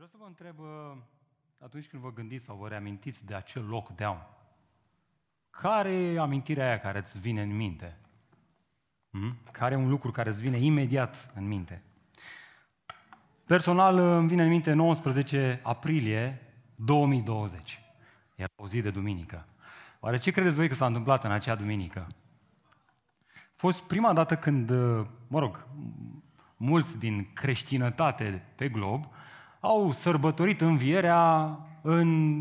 Vreau să vă întreb, uh, atunci când vă gândiți sau vă reamintiți de acel lockdown, care e amintirea aia care îți vine în minte? Hmm? Care e un lucru care îți vine imediat în minte? Personal îmi vine în minte 19 aprilie 2020. Era o zi de duminică. Oare ce credeți voi că s-a întâmplat în acea duminică? A fost prima dată când, mă rog, mulți din creștinătate pe glob au sărbătorit învierea în,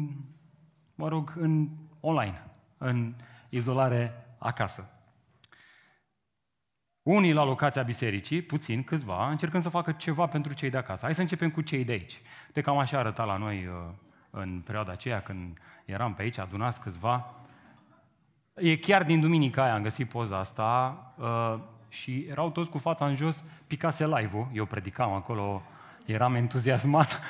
mă rog, în online, în izolare acasă. Unii la locația bisericii, puțin, câțiva, încercând să facă ceva pentru cei de acasă. Hai să începem cu cei de aici. De cam așa arăta la noi uh, în perioada aceea când eram pe aici, adunați câțiva. E chiar din duminica aia am găsit poza asta uh, și erau toți cu fața în jos, picase live-ul, eu predicam acolo, eram entuziasmat.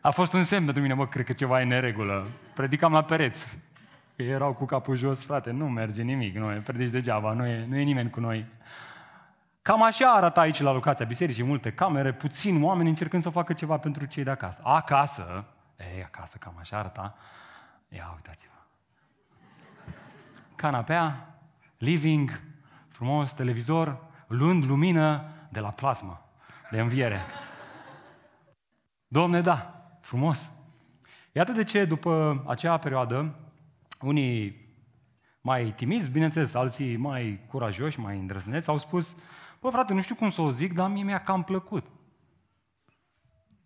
A fost un semn pentru mine, mă, cred că ceva e neregulă. Predicam la pereți. Că erau cu capul jos, frate, nu merge nimic, nu e, predici degeaba, nu e, nu e nimeni cu noi. Cam așa arată aici la locația bisericii, multe camere, puțini oameni încercând să facă ceva pentru cei de acasă. Acasă, e, acasă cam așa arăta, ia uitați-vă. Canapea, living, frumos, televizor, luând lumină de la plasmă, de înviere. Domne, da, frumos. Iată de ce, după acea perioadă, unii mai timizi, bineînțeles, alții mai curajoși, mai îndrăzneți, au spus, bă, frate, nu știu cum să o zic, dar mie mi-a cam plăcut.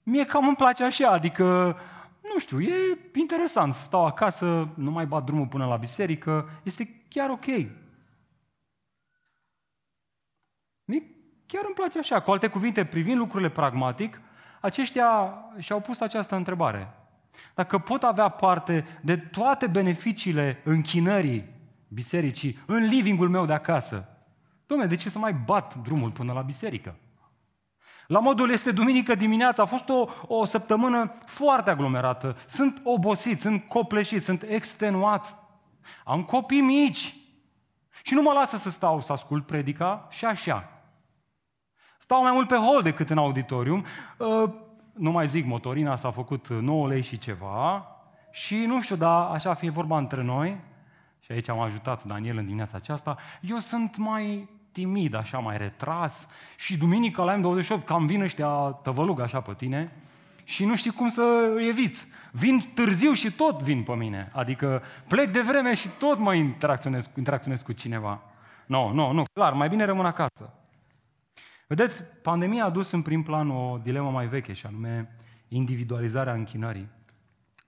Mie cam îmi place așa, adică, nu știu, e interesant să stau acasă, nu mai bat drumul până la biserică, este chiar ok. Mie chiar îmi place așa. Cu alte cuvinte, privind lucrurile pragmatic, aceștia și-au pus această întrebare. Dacă pot avea parte de toate beneficiile închinării bisericii în livingul meu de acasă, Dom'le, de ce să mai bat drumul până la biserică? La modul este duminică dimineața, a fost o, o săptămână foarte aglomerată. Sunt obosit, sunt copleșit, sunt extenuat. Am copii mici și nu mă lasă să stau să ascult predica și așa. Stau mai mult pe hol decât în auditorium. Uh, nu mai zic, motorina s-a făcut 9 lei și ceva și nu știu, dar așa fie vorba între noi, și aici am ajutat Daniel în dimineața aceasta, eu sunt mai timid, așa, mai retras și duminica la M28 cam vin ăștia tăvălug așa pe tine și nu știi cum să îi eviți. Vin târziu și tot vin pe mine. Adică plec de vreme și tot mă interacționez, interacționez cu cineva. Nu, nu, nu, clar, mai bine rămân acasă. Vedeți, pandemia a adus în prim plan o dilemă mai veche, și anume individualizarea închinării.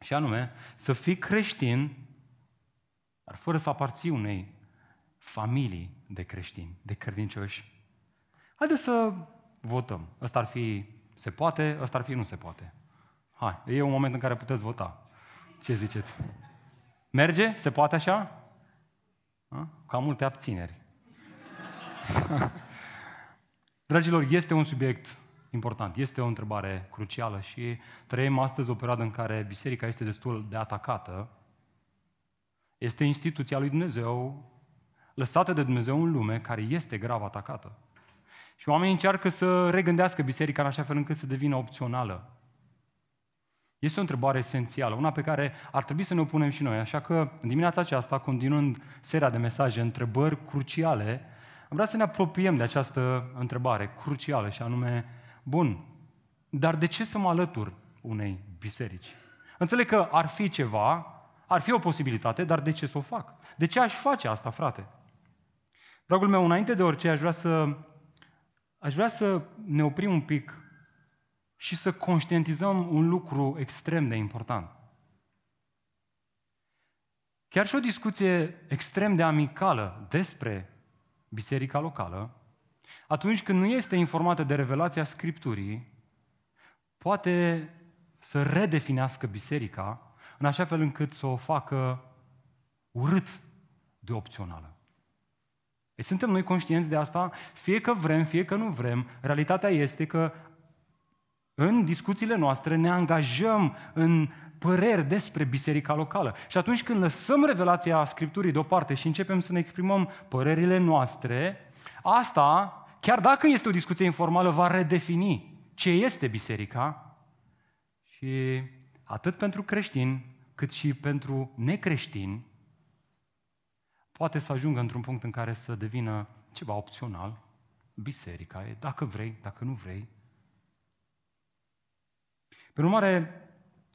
Și anume, să fii creștin, dar fără să aparții unei familii de creștini, de credincioși. Haideți să votăm. Ăsta ar fi se poate, ăsta ar fi nu se poate. Hai, e un moment în care puteți vota. Ce ziceți? Merge? Se poate așa? Cam multe abțineri. Dragilor, este un subiect important, este o întrebare crucială și trăim astăzi o perioadă în care biserica este destul de atacată. Este instituția lui Dumnezeu, lăsată de Dumnezeu în lume, care este grav atacată. Și oamenii încearcă să regândească biserica în așa fel încât să devină opțională. Este o întrebare esențială, una pe care ar trebui să ne o punem și noi. Așa că, în dimineața aceasta, continuând seria de mesaje, întrebări cruciale, am vrea să ne apropiem de această întrebare crucială și anume, bun, dar de ce să mă alătur unei biserici? Înțeleg că ar fi ceva, ar fi o posibilitate, dar de ce să o fac? De ce aș face asta, frate? Dragul meu, înainte de orice, aș vrea să, aș vrea să ne oprim un pic și să conștientizăm un lucru extrem de important. Chiar și o discuție extrem de amicală despre biserica locală, atunci când nu este informată de revelația Scripturii, poate să redefinească biserica în așa fel încât să o facă urât de opțională. Deci suntem noi conștienți de asta, fie că vrem, fie că nu vrem, realitatea este că în discuțiile noastre ne angajăm în păreri despre biserica locală. Și atunci când lăsăm revelația Scripturii deoparte și începem să ne exprimăm părerile noastre, asta, chiar dacă este o discuție informală, va redefini ce este biserica Și atât pentru creștini, cât și pentru necreștini, poate să ajungă într-un punct în care să devină ceva opțional, biserica e, dacă vrei, dacă nu vrei. Pe urmare,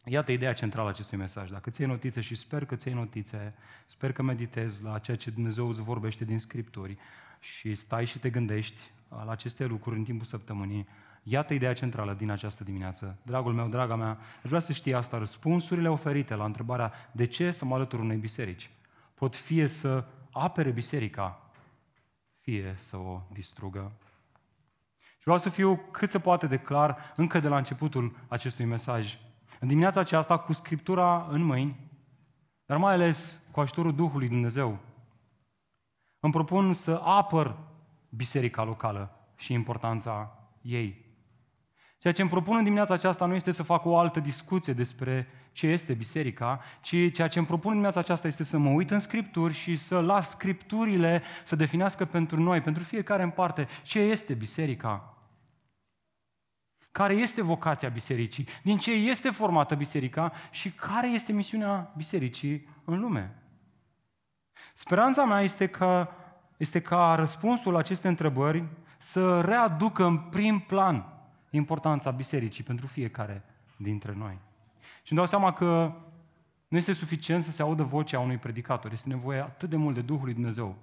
iată ideea centrală a acestui mesaj. Dacă ți notițe și sper că ți notițe, sper că meditezi la ceea ce Dumnezeu îți vorbește din Scripturi și stai și te gândești la aceste lucruri în timpul săptămânii, Iată ideea centrală din această dimineață. Dragul meu, draga mea, aș vrea să știi asta. Răspunsurile oferite la întrebarea de ce să mă alătur unei biserici pot fie să apere biserica, fie să o distrugă. Și vreau să fiu cât se poate de clar încă de la începutul acestui mesaj. În dimineața aceasta, cu Scriptura în mâini, dar mai ales cu ajutorul Duhului Dumnezeu, îmi propun să apăr biserica locală și importanța ei. Ceea ce îmi propun în dimineața aceasta nu este să fac o altă discuție despre ce este biserica, ci ceea ce îmi propun în dimineața aceasta este să mă uit în Scripturi și să las Scripturile să definească pentru noi, pentru fiecare în parte, ce este biserica. Care este vocația bisericii, din ce este formată biserica și care este misiunea bisericii în lume. Speranța mea este că este ca răspunsul la aceste întrebări să readucă în prim plan importanța bisericii pentru fiecare dintre noi. Și îmi dau seama că nu este suficient să se audă vocea unui predicator, este nevoie atât de mult de Duhul lui Dumnezeu.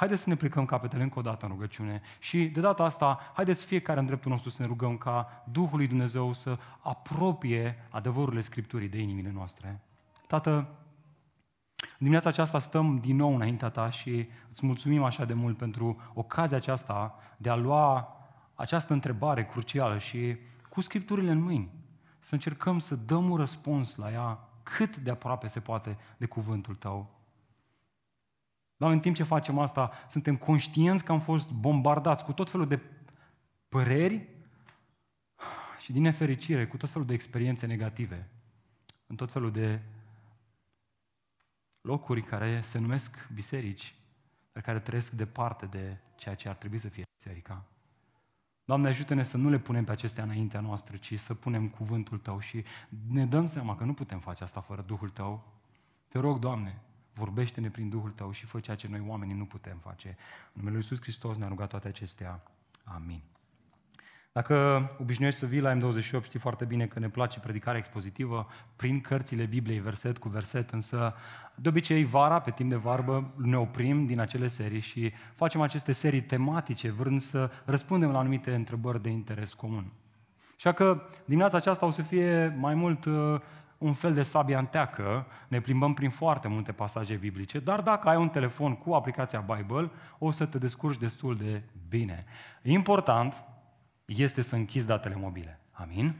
Haideți să ne plecăm capetele încă o dată în rugăciune și de data asta, haideți fiecare în dreptul nostru să ne rugăm ca Duhul lui Dumnezeu să apropie adevărurile Scripturii de inimile noastre. Tată, în dimineața aceasta stăm din nou înaintea ta și îți mulțumim așa de mult pentru ocazia aceasta de a lua această întrebare crucială și cu scripturile în mâini să încercăm să dăm un răspuns la ea cât de aproape se poate de cuvântul tău. Dar în timp ce facem asta, suntem conștienți că am fost bombardați cu tot felul de păreri și din nefericire cu tot felul de experiențe negative, în tot felul de locuri care se numesc biserici, dar care trăiesc departe de ceea ce ar trebui să fie biserica. Doamne, ajută-ne să nu le punem pe acestea înaintea noastră, ci să punem cuvântul Tău și ne dăm seama că nu putem face asta fără Duhul Tău. Te rog, Doamne, vorbește-ne prin Duhul Tău și fă ceea ce noi oamenii nu putem face. În numele Lui Iisus Hristos ne-a rugat toate acestea. Amin. Dacă obișnuiești să vii la M28, știi foarte bine că ne place predicarea expozitivă prin cărțile Bibliei, verset cu verset, însă de obicei vara, pe timp de varbă, ne oprim din acele serii și facem aceste serii tematice, vrând să răspundem la anumite întrebări de interes comun. Așa că dimineața aceasta o să fie mai mult uh, un fel de sabia înteacă, ne plimbăm prin foarte multe pasaje biblice, dar dacă ai un telefon cu aplicația Bible, o să te descurci destul de bine. Important este să închizi datele mobile. Amin?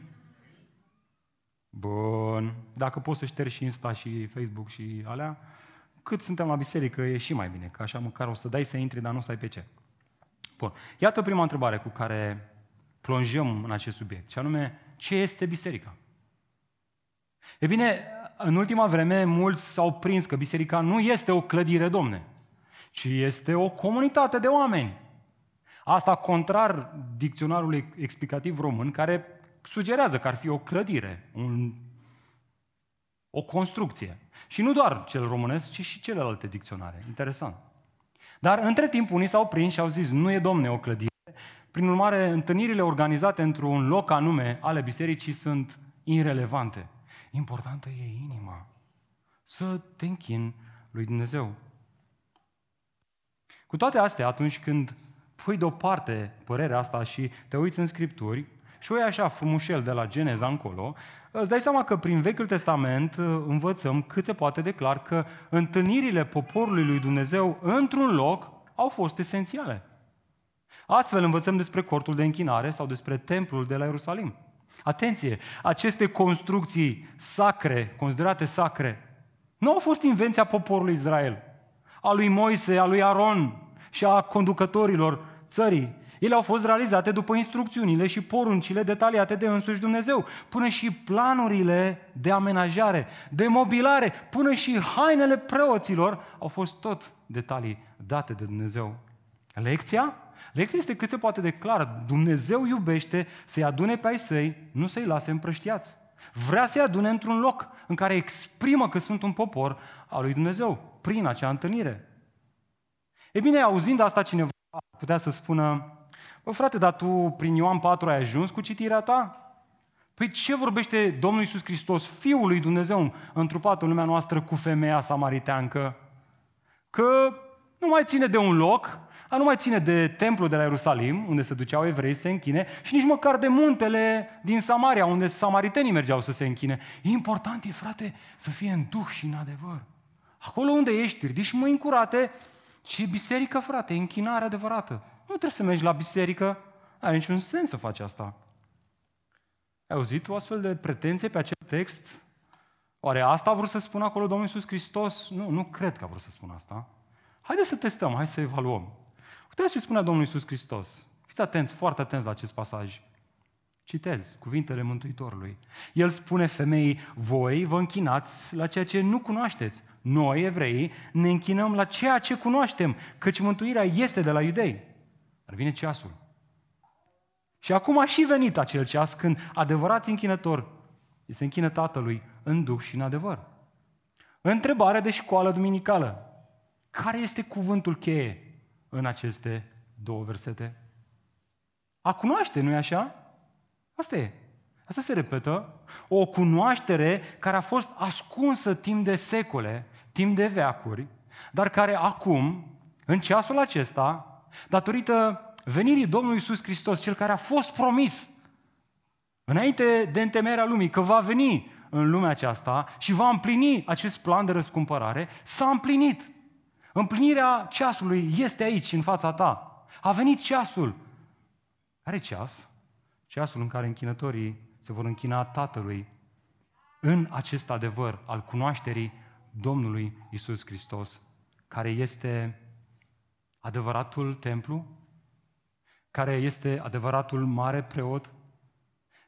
Bun. Dacă poți să ștergi și Insta și Facebook și alea, cât suntem la biserică e și mai bine, că așa măcar o să dai să intri, dar nu să ai pe ce. Bun. Iată prima întrebare cu care plonjăm în acest subiect, și anume, ce este biserica? E bine, în ultima vreme, mulți s-au prins că biserica nu este o clădire, domne, ci este o comunitate de oameni Asta contrar dicționarului explicativ român, care sugerează că ar fi o clădire, un, o construcție. Și nu doar cel românesc, ci și celelalte dicționare. Interesant. Dar între timp unii s-au prins și au zis, nu e domne o clădire. Prin urmare, întâlnirile organizate într-un loc anume ale bisericii sunt irelevante. Importantă e inima. Să te închin lui Dumnezeu. Cu toate astea, atunci când pui deoparte părerea asta și te uiți în Scripturi și o iei așa frumușel de la Geneza încolo, îți dai seama că prin Vechiul Testament uh, învățăm cât se poate de clar că întâlnirile poporului lui Dumnezeu într-un loc au fost esențiale. Astfel învățăm despre cortul de închinare sau despre templul de la Ierusalim. Atenție, aceste construcții sacre, considerate sacre, nu au fost invenția poporului Israel, a lui Moise, a lui Aron și a conducătorilor țării. Ele au fost realizate după instrucțiunile și poruncile detaliate de însuși Dumnezeu, până și planurile de amenajare, de mobilare, până și hainele preoților au fost tot detalii date de Dumnezeu. Lecția? Lecția este cât se poate de clară. Dumnezeu iubește să-i adune pe ai săi, nu să-i lase împrăștiați. Vrea să-i adune într-un loc în care exprimă că sunt un popor al lui Dumnezeu, prin acea întâlnire. E bine, auzind asta, cineva putea să spună, bă frate, dar tu prin Ioan 4 ai ajuns cu citirea ta? Păi ce vorbește Domnul Iisus Hristos, Fiul lui Dumnezeu, întrupat în lumea noastră cu femeia samariteancă? Că nu mai ține de un loc, a nu mai ține de templul de la Ierusalim, unde se duceau evrei să se închine, și nici măcar de muntele din Samaria, unde samaritenii mergeau să se închine. E important, e, frate, să fie în duh și în adevăr. Acolo unde ești, ridici mâini curate, ce biserică, frate, e închinare adevărată. Nu trebuie să mergi la biserică, nu are niciun sens să faci asta. Ai auzit o astfel de pretenție pe acest text? Oare asta a vrut să spună acolo Domnul Iisus Hristos? Nu, nu cred că a vrut să spună asta. Haideți să testăm, hai să evaluăm. Uitați ce spunea Domnul Iisus Hristos. Fiți atenți, foarte atenți la acest pasaj. Citez cuvintele Mântuitorului. El spune femeii, voi vă închinați la ceea ce nu cunoașteți. Noi, evrei, ne închinăm la ceea ce cunoaștem, căci mântuirea este de la iudei. Dar vine ceasul. Și acum a și venit acel ceas când adevărați închinător se închină Tatălui în duh și în adevăr. Întrebare de școală duminicală. Care este cuvântul cheie în aceste două versete? A cunoaște, nu-i așa? Asta e. Asta se repetă. O cunoaștere care a fost ascunsă timp de secole, timp de veacuri, dar care acum, în ceasul acesta, datorită venirii Domnului Iisus Hristos, cel care a fost promis înainte de întemeierea lumii, că va veni în lumea aceasta și va împlini acest plan de răscumpărare, s-a împlinit. Împlinirea ceasului este aici, în fața ta. A venit ceasul. Are ceas? Ceasul în care închinătorii se vor închina Tatălui în acest adevăr al cunoașterii Domnului Isus Hristos, care este adevăratul templu, care este adevăratul mare preot,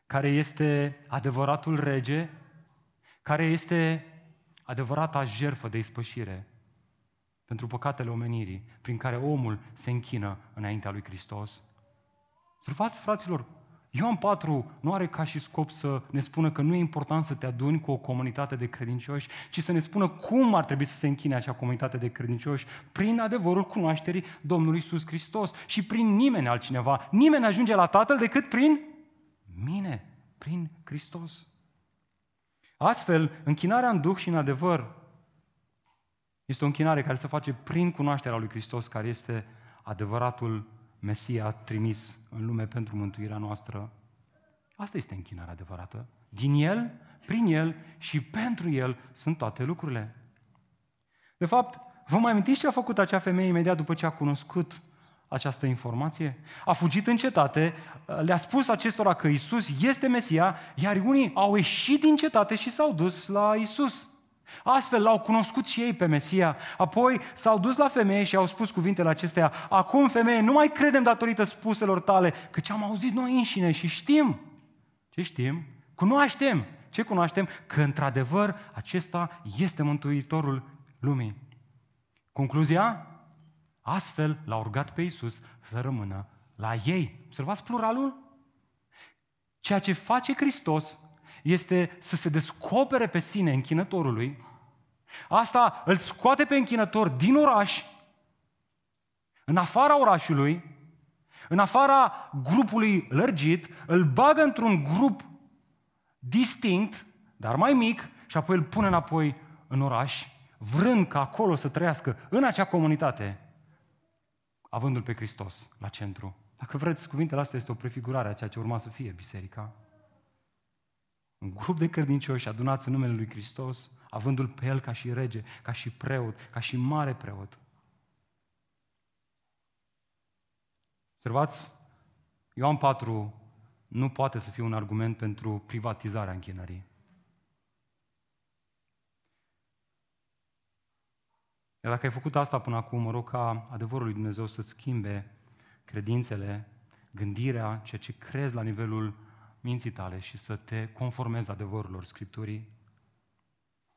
care este adevăratul rege, care este adevărata jerfă de ispășire pentru păcatele omenirii, prin care omul se închină înaintea lui Hristos. Observați, fraților, Ioan 4 nu are ca și scop să ne spună că nu e important să te aduni cu o comunitate de credincioși, ci să ne spună cum ar trebui să se închine acea comunitate de credincioși prin adevărul cunoașterii Domnului Iisus Hristos și prin nimeni altcineva. Nimeni ajunge la Tatăl decât prin mine, prin Hristos. Astfel, închinarea în Duh și în adevăr este o închinare care se face prin cunoașterea lui Hristos, care este adevăratul Mesia trimis în lume pentru mântuirea noastră. Asta este închinarea adevărată. Din El, prin El și pentru El sunt toate lucrurile. De fapt, vă mai amintiți ce a făcut acea femeie imediat după ce a cunoscut această informație? A fugit în cetate, le-a spus acestora că Isus este Mesia, iar unii au ieșit din cetate și s-au dus la Isus. Astfel l-au cunoscut și ei pe Mesia. Apoi s-au dus la femeie și au spus cuvintele acestea. Acum, femeie, nu mai credem datorită spuselor tale, căci am auzit noi înșine și știm. Ce știm? Cunoaștem. Ce cunoaștem? Că într-adevăr acesta este Mântuitorul lumii. Concluzia? Astfel l-au rugat pe Iisus să rămână la ei. Observați pluralul? Ceea ce face Hristos este să se descopere pe sine închinătorului. Asta îl scoate pe închinător din oraș, în afara orașului, în afara grupului lărgit, îl bagă într-un grup distinct, dar mai mic, și apoi îl pune înapoi în oraș, vrând ca acolo să trăiască, în acea comunitate, avându-L pe Hristos la centru. Dacă vreți, cuvintele astea este o prefigurare a ceea ce urma să fie biserica. Un grup de credincioși adunați în numele Lui Hristos, avându-L pe El ca și rege, ca și preot, ca și mare preot. Observați, Ioan 4 nu poate să fie un argument pentru privatizarea închinării. Iar dacă ai făcut asta până acum, mă rog ca adevărul lui Dumnezeu să-ți schimbe credințele, gândirea, ceea ce crezi la nivelul minții tale și să te conformezi adevărurilor Scripturii.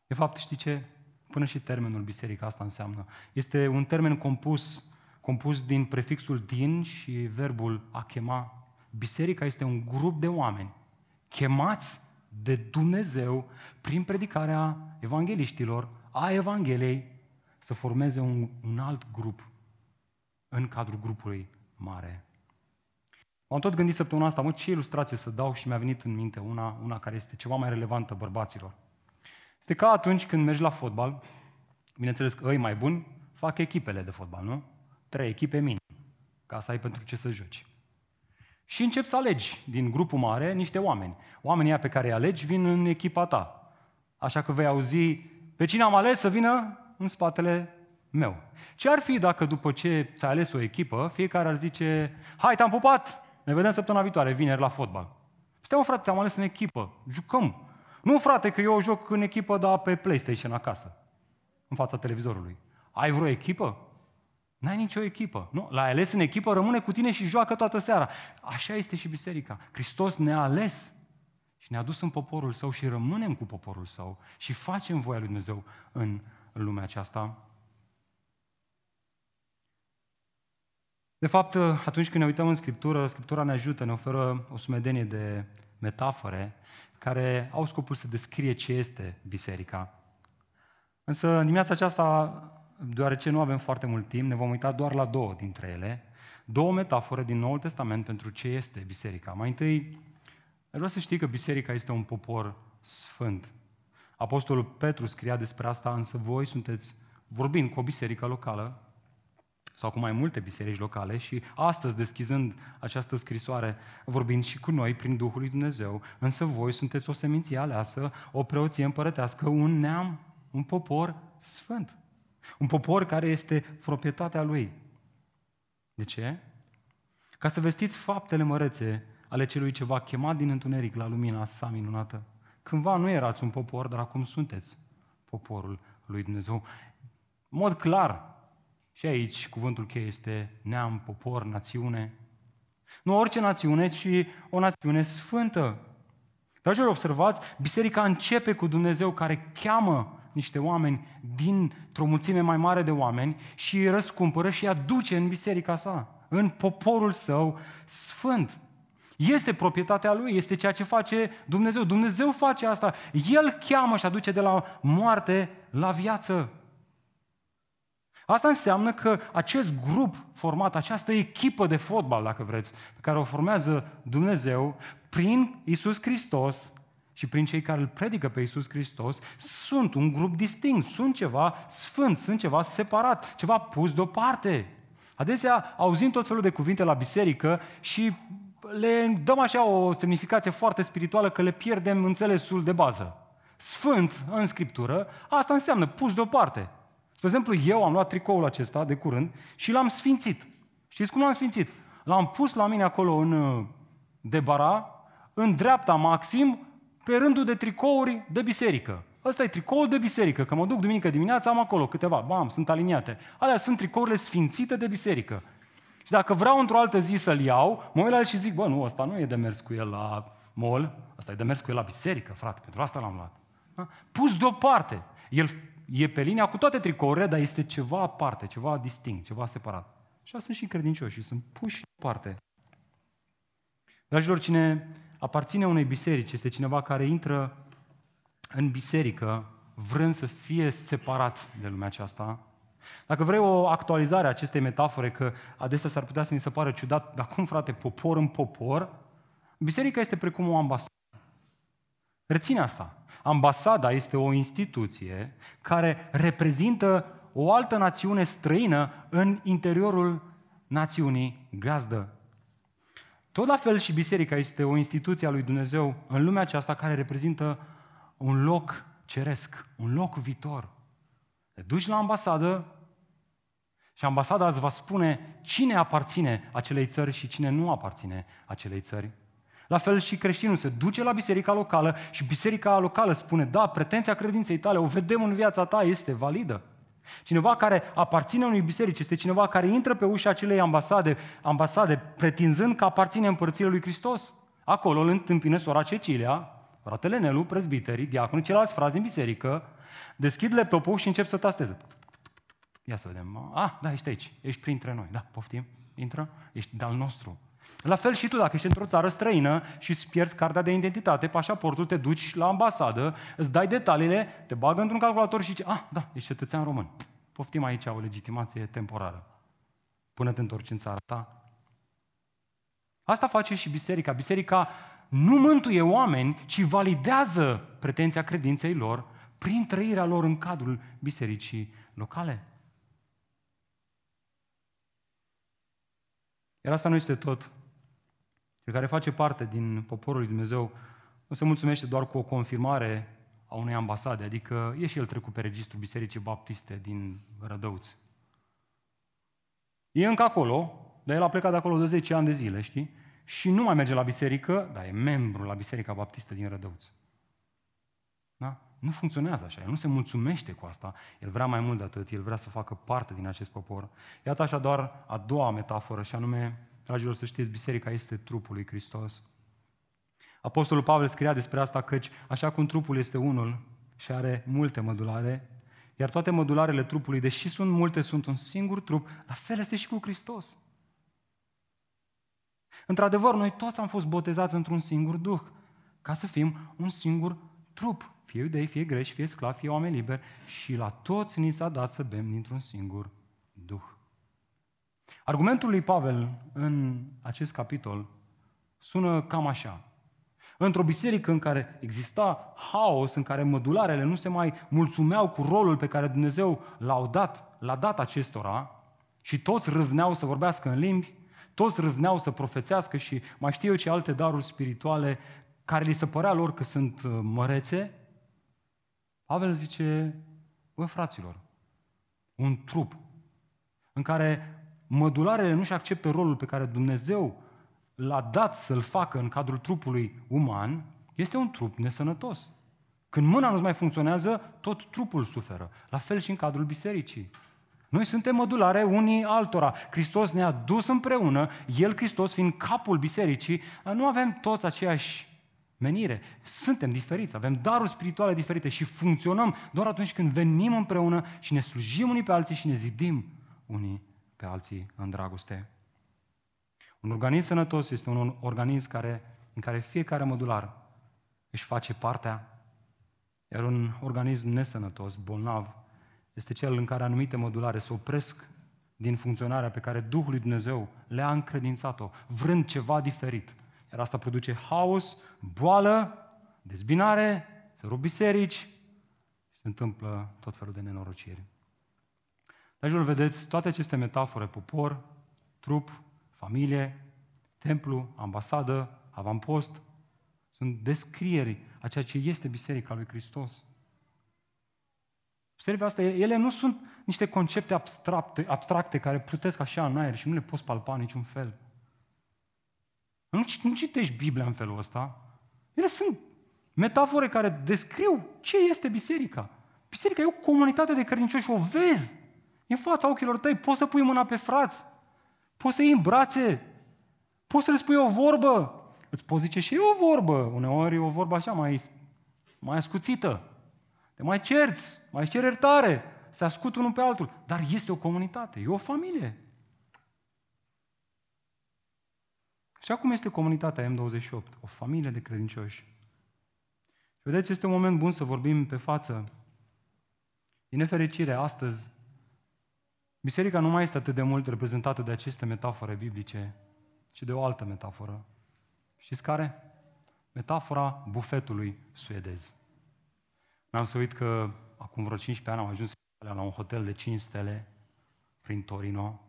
De fapt, știi ce? Până și termenul biserică asta înseamnă. Este un termen compus, compus din prefixul din și verbul a chema. Biserica este un grup de oameni chemați de Dumnezeu prin predicarea evangeliștilor, a Evangheliei, să formeze un, un alt grup în cadrul grupului mare. M-am tot gândit săptămâna asta, mă, ce ilustrație să dau și mi-a venit în minte una, una care este ceva mai relevantă bărbaților. Este ca atunci când mergi la fotbal, bineînțeles că ei mai buni fac echipele de fotbal, nu? Trei echipe minim, ca să ai pentru ce să joci. Și începi să alegi din grupul mare niște oameni. Oamenii pe care îi alegi vin în echipa ta. Așa că vei auzi pe cine am ales să vină în spatele meu. Ce ar fi dacă după ce ți-ai ales o echipă, fiecare ar zice, hai, te-am pupat, ne vedem săptămâna viitoare, vineri la fotbal. Stai, mă, frate, te-am ales în echipă, jucăm. Nu, frate, că eu joc în echipă, dar pe PlayStation acasă, în fața televizorului. Ai vreo echipă? N-ai nicio echipă. Nu? L-ai ales în echipă, rămâne cu tine și joacă toată seara. Așa este și biserica. Hristos ne-a ales și ne-a dus în poporul său și rămânem cu poporul său și facem voia lui Dumnezeu în lumea aceasta. De fapt, atunci când ne uităm în Scriptură, Scriptura ne ajută, ne oferă o sumedenie de metafore care au scopul să descrie ce este biserica. Însă, în dimineața aceasta, deoarece nu avem foarte mult timp, ne vom uita doar la două dintre ele, două metafore din Noul Testament pentru ce este biserica. Mai întâi, vreau să știi că biserica este un popor sfânt. Apostolul Petru scria despre asta, însă voi sunteți, vorbind cu o biserică locală, sau cu mai multe biserici locale și astăzi, deschizând această scrisoare, vorbind și cu noi prin Duhul lui Dumnezeu, însă voi sunteți o seminție aleasă, o preoție împărătească, un neam, un popor sfânt. Un popor care este proprietatea lui. De ce? Ca să vestiți faptele mărețe ale celui ce v-a chemat din întuneric la lumina sa minunată. Cândva nu erați un popor, dar acum sunteți poporul lui Dumnezeu. În mod clar, și aici cuvântul cheie este neam, popor, națiune. Nu orice națiune, ci o națiune sfântă. Dragilor, observați, biserica începe cu Dumnezeu care cheamă niște oameni dintr-o mulțime mai mare de oameni și îi răscumpără și îi aduce în biserica sa, în poporul său sfânt. Este proprietatea lui, este ceea ce face Dumnezeu. Dumnezeu face asta. El cheamă și aduce de la moarte la viață. Asta înseamnă că acest grup format, această echipă de fotbal, dacă vreți, pe care o formează Dumnezeu, prin Isus Hristos și prin cei care îl predică pe Isus Hristos, sunt un grup distinct, sunt ceva sfânt, sunt ceva separat, ceva pus deoparte. Adesea auzim tot felul de cuvinte la biserică și le dăm așa o semnificație foarte spirituală că le pierdem înțelesul de bază. Sfânt în Scriptură, asta înseamnă pus deoparte. Spre exemplu, eu am luat tricoul acesta de curând și l-am sfințit. Știți cum l-am sfințit? L-am pus la mine acolo în uh, debara, în dreapta maxim, pe rândul de tricouri de biserică. Ăsta e tricoul de biserică, că mă duc duminică dimineața, am acolo câteva, bam, sunt aliniate. Alea sunt tricourile sfințite de biserică. Și dacă vreau într-o altă zi să-l iau, mă uit la el și zic, bă, nu, ăsta nu e de mers cu el la mall, ăsta e de mers cu el la biserică, frate, pentru asta l-am luat. Da? Pus deoparte. El e pe linia cu toate tricourile, dar este ceva aparte, ceva distinct, ceva separat. Și sunt și credincioși, sunt puși aparte. Dragilor, cine aparține unei biserici este cineva care intră în biserică vrând să fie separat de lumea aceasta. Dacă vrei o actualizare a acestei metafore, că adesea s-ar putea să ni se pară ciudat, dar cum frate, popor în popor, biserica este precum o ambasadă. Reține asta. Ambasada este o instituție care reprezintă o altă națiune străină în interiorul națiunii gazdă. Tot la fel și biserica este o instituție a lui Dumnezeu în lumea aceasta care reprezintă un loc ceresc, un loc viitor. Te duci la ambasadă și ambasada îți va spune cine aparține acelei țări și cine nu aparține acelei țări. La fel și creștinul se duce la biserica locală și biserica locală spune, da, pretenția credinței tale, o vedem în viața ta, este validă. Cineva care aparține unui biserici este cineva care intră pe ușa acelei ambasade, ambasade pretinzând că aparține împărțirea lui Hristos. Acolo îl întâmpină sora Cecilia, fratele Nelu, prezbiterii, diaconii, ceilalți frați din biserică, deschid laptopul și încep să tasteze. Ia să vedem. Ah, da, ești aici. Ești printre noi. Da, poftim. Intră. Ești de-al nostru. La fel și tu, dacă ești într-o țară străină și îți pierzi cartea de identitate, pașaportul, te duci la ambasadă, îți dai detaliile, te bagă într-un calculator și zici, ah, da, ești cetățean român. Poftim aici o legitimație temporară. Până te întorci în țara ta. Asta face și biserica. Biserica nu mântuie oameni, ci validează pretenția credinței lor prin trăirea lor în cadrul bisericii locale. Iar asta nu este tot. Cel care face parte din poporul lui Dumnezeu nu se mulțumește doar cu o confirmare a unei ambasade, adică e și el trecut pe registrul Bisericii Baptiste din Rădăuți. E încă acolo, dar el a plecat de acolo de 10 ani de zile, știi? Și nu mai merge la biserică, dar e membru la Biserica Baptistă din Rădăuți. Da? Nu funcționează așa, el nu se mulțumește cu asta, el vrea mai mult de atât, el vrea să facă parte din acest popor. Iată așa doar a doua metaforă, și anume, dragilor, să știți, biserica este trupul lui Hristos. Apostolul Pavel scria despre asta căci, așa cum trupul este unul și are multe mădulare, iar toate mădularele trupului, deși sunt multe, sunt un singur trup, la fel este și cu Hristos. Într-adevăr, noi toți am fost botezați într-un singur duh, ca să fim un singur trup fie iudei, fie greși, fie sclavi, fie oameni liberi, și la toți ni s-a dat să bem dintr-un singur Duh. Argumentul lui Pavel în acest capitol sună cam așa. Într-o biserică în care exista haos, în care mădularele nu se mai mulțumeau cu rolul pe care Dumnezeu l-a dat, l-a dat acestora și toți râvneau să vorbească în limbi, toți râvneau să profețească și mai știu eu ce alte daruri spirituale care li se părea lor că sunt uh, mărețe, Pavel zice, bă, fraților, un trup în care mădularele nu-și acceptă rolul pe care Dumnezeu l-a dat să-l facă în cadrul trupului uman, este un trup nesănătos. Când mâna nu mai funcționează, tot trupul suferă. La fel și în cadrul bisericii. Noi suntem mădulare unii altora. Hristos ne-a dus împreună, El, Hristos, fiind capul bisericii, nu avem toți aceeași menire. Suntem diferiți, avem daruri spirituale diferite și funcționăm doar atunci când venim împreună și ne slujim unii pe alții și ne zidim unii pe alții în dragoste. Un organism sănătos este un organism care, în care fiecare modular își face partea, iar un organism nesănătos, bolnav, este cel în care anumite modulare se opresc din funcționarea pe care Duhul lui Dumnezeu le-a încredințat-o, vrând ceva diferit – iar asta produce haos, boală, dezbinare, se rup biserici și se întâmplă tot felul de nenorociri. Dragilor, vedeți, toate aceste metafore, popor, trup, familie, templu, ambasadă, avampost, sunt descrieri a ceea ce este Biserica lui Hristos. Observe asta, ele nu sunt niște concepte abstracte, abstracte care plutesc așa în aer și nu le poți palpa în niciun fel. Nu, nu citești Biblia în felul ăsta. Ele sunt metafore care descriu ce este biserica. Biserica e o comunitate de credincioși, o vezi în fața ochilor tăi, poți să pui mâna pe frați, poți să iei în brațe, poți să le spui o vorbă, îți poți zice și o vorbă, uneori e o vorbă așa mai, mai ascuțită, te mai cerți, mai ceri iertare, se ascut unul pe altul, dar este o comunitate, e o familie. Și acum este comunitatea M28, o familie de credincioși. Vedeți, este un moment bun să vorbim pe față. Din nefericire, astăzi, biserica nu mai este atât de mult reprezentată de aceste metafore biblice, ci de o altă metaforă. Știți care? Metafora bufetului suedez. Mi-am să uit că acum vreo 15 ani am ajuns la un hotel de 5 stele prin Torino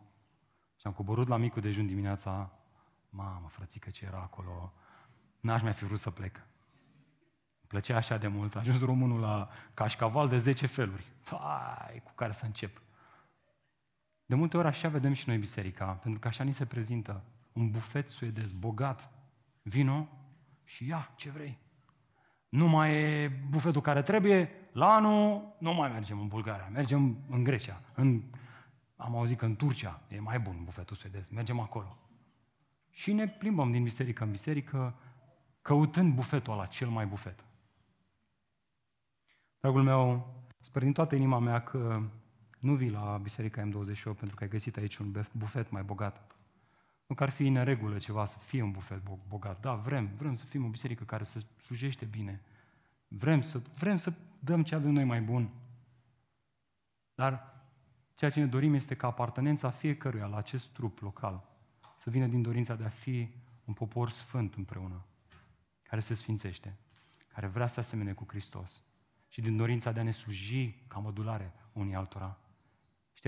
și am coborât la micul dejun dimineața Mamă, frățică, ce era acolo. N-aș mai fi vrut să plec. Îmi plăcea așa de mult. A ajuns românul la cașcaval de 10 feluri. Fai, cu care să încep. De multe ori așa vedem și noi biserica, pentru că așa ni se prezintă un bufet suedez bogat. Vino și ia ce vrei. Nu mai e bufetul care trebuie, la anul nu mai mergem în Bulgaria, mergem în Grecia. În, am auzit că în Turcia e mai bun bufetul suedez, mergem acolo. Și ne plimbăm din biserică în biserică, căutând bufetul ăla, cel mai bufet. Dragul meu, sper din toată inima mea că nu vii la Biserica M28 pentru că ai găsit aici un bufet mai bogat. Nu că ar fi în regulă ceva să fie un bufet bogat. Da, vrem, vrem să fim o biserică care să slujește bine. Vrem să, vrem să dăm ce avem noi mai bun. Dar ceea ce ne dorim este ca apartenența fiecăruia la acest trup local să vină din dorința de a fi un popor sfânt împreună, care se sfințește, care vrea să asemene cu Hristos și din dorința de a ne sluji ca mădulare unii altora.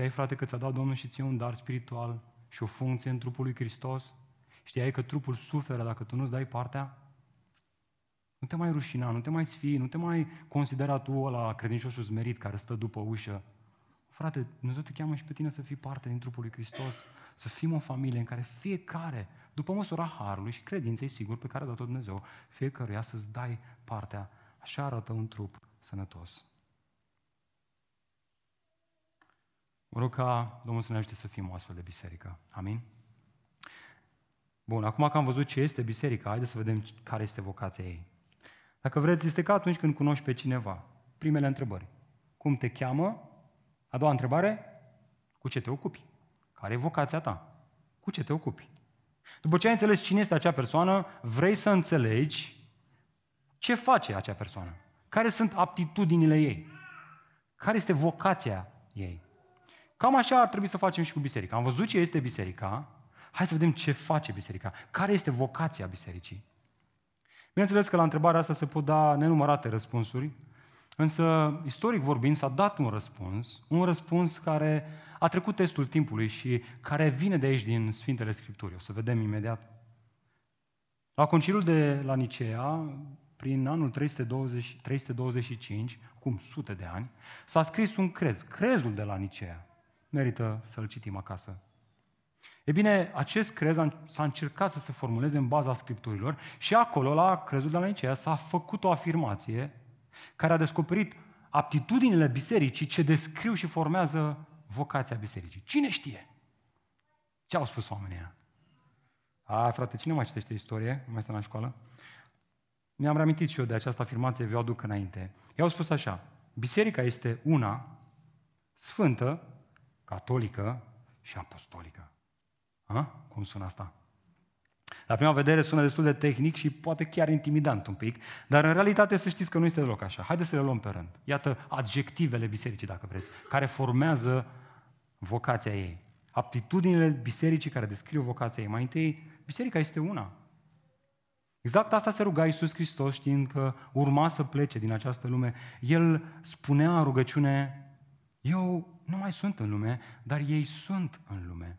Știai, frate, că ți-a dat Domnul și ție un dar spiritual și o funcție în trupul lui Hristos? Știai că trupul suferă dacă tu nu-ți dai partea? Nu te mai rușina, nu te mai sfii, nu te mai considera tu la credinciosul smerit care stă după ușă. Frate, Dumnezeu te cheamă și pe tine să fii parte din trupul lui Hristos, să fim o familie în care fiecare, după măsura harului și credinței, sigur, pe care a dat-o Dumnezeu, fiecăruia să-ți dai partea. Așa arată un trup sănătos. Mă rog ca Domnul să ne ajute să fim o astfel de biserică. Amin? Bun, acum că am văzut ce este biserica, haideți să vedem care este vocația ei. Dacă vreți, este ca atunci când cunoști pe cineva. Primele întrebări. Cum te cheamă? A doua întrebare, cu ce te ocupi? Care e vocația ta? Cu ce te ocupi? După ce ai înțeles cine este acea persoană, vrei să înțelegi ce face acea persoană. Care sunt aptitudinile ei? Care este vocația ei? Cam așa ar trebui să facem și cu biserica. Am văzut ce este biserica, hai să vedem ce face biserica. Care este vocația bisericii? Bineînțeles că la întrebarea asta se pot da nenumărate răspunsuri, însă, istoric vorbind, s-a dat un răspuns, un răspuns care a trecut testul timpului și care vine de aici din Sfintele Scripturi. O să vedem imediat. La concilul de la Nicea, prin anul 320, 325, cum sute de ani, s-a scris un crez, crezul de la Nicea. Merită să-l citim acasă. E bine, acest crez s-a încercat să se formuleze în baza Scripturilor și acolo, la crezul de la Nicea, s-a făcut o afirmație care a descoperit aptitudinile bisericii ce descriu și formează vocația bisericii. Cine știe? Ce au spus oamenii ăia? A, frate, cine mai citește istorie? Nu mai stă la școală? Mi-am reamintit și eu de această afirmație, vi-o aduc înainte. Ei au spus așa, biserica este una, sfântă, catolică și apostolică. A? Cum sună asta? La prima vedere sună destul de tehnic și poate chiar intimidant un pic, dar în realitate să știți că nu este deloc așa. Haideți să le luăm pe rând. Iată adjectivele bisericii, dacă vreți, care formează vocația ei. Aptitudinile bisericii care descriu vocația ei. Mai întâi, biserica este una. Exact asta se ruga Iisus Hristos știind că urma să plece din această lume. El spunea în rugăciune, eu nu mai sunt în lume, dar ei sunt în lume.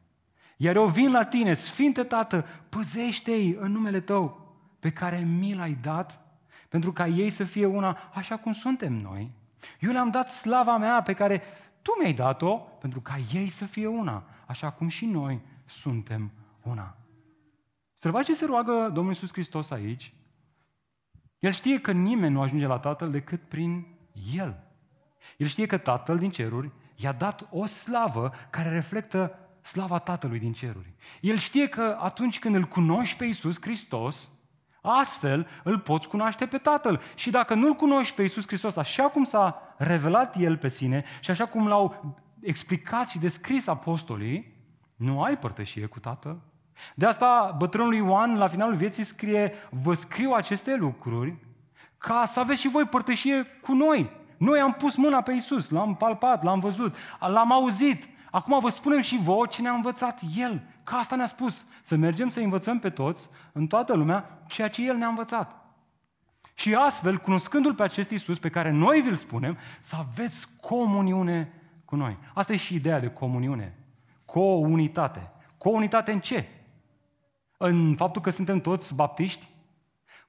Iar eu vin la tine, Sfinte Tată, păzește-i în numele Tău, pe care mi l-ai dat, pentru ca ei să fie una așa cum suntem noi. Eu le-am dat slava mea pe care Tu mi-ai dat-o, pentru ca ei să fie una, așa cum și noi suntem una. Observați ce se roagă Domnul Iisus Hristos aici. El știe că nimeni nu ajunge la Tatăl decât prin El. El știe că Tatăl din ceruri i-a dat o slavă care reflectă slava Tatălui din ceruri. El știe că atunci când îl cunoști pe Iisus Hristos, astfel îl poți cunoaște pe Tatăl. Și dacă nu-L cunoști pe Iisus Hristos așa cum s-a revelat El pe sine și așa cum l-au explicat și descris apostolii, nu ai părtășie cu Tatăl. De asta bătrânul Ioan la finalul vieții scrie, vă scriu aceste lucruri ca să aveți și voi părtășie cu noi. Noi am pus mâna pe Isus, l-am palpat, l-am văzut, l-am auzit. Acum vă spunem și vouă ce ne-a învățat El. Că asta ne-a spus. Să mergem să învățăm pe toți, în toată lumea, ceea ce El ne-a învățat. Și astfel, cunoscându-L pe acest Isus pe care noi vi-L spunem, să aveți comuniune cu noi. Asta e și ideea de comuniune. Co-unitate. Co-unitate în ce? În faptul că suntem toți baptiști?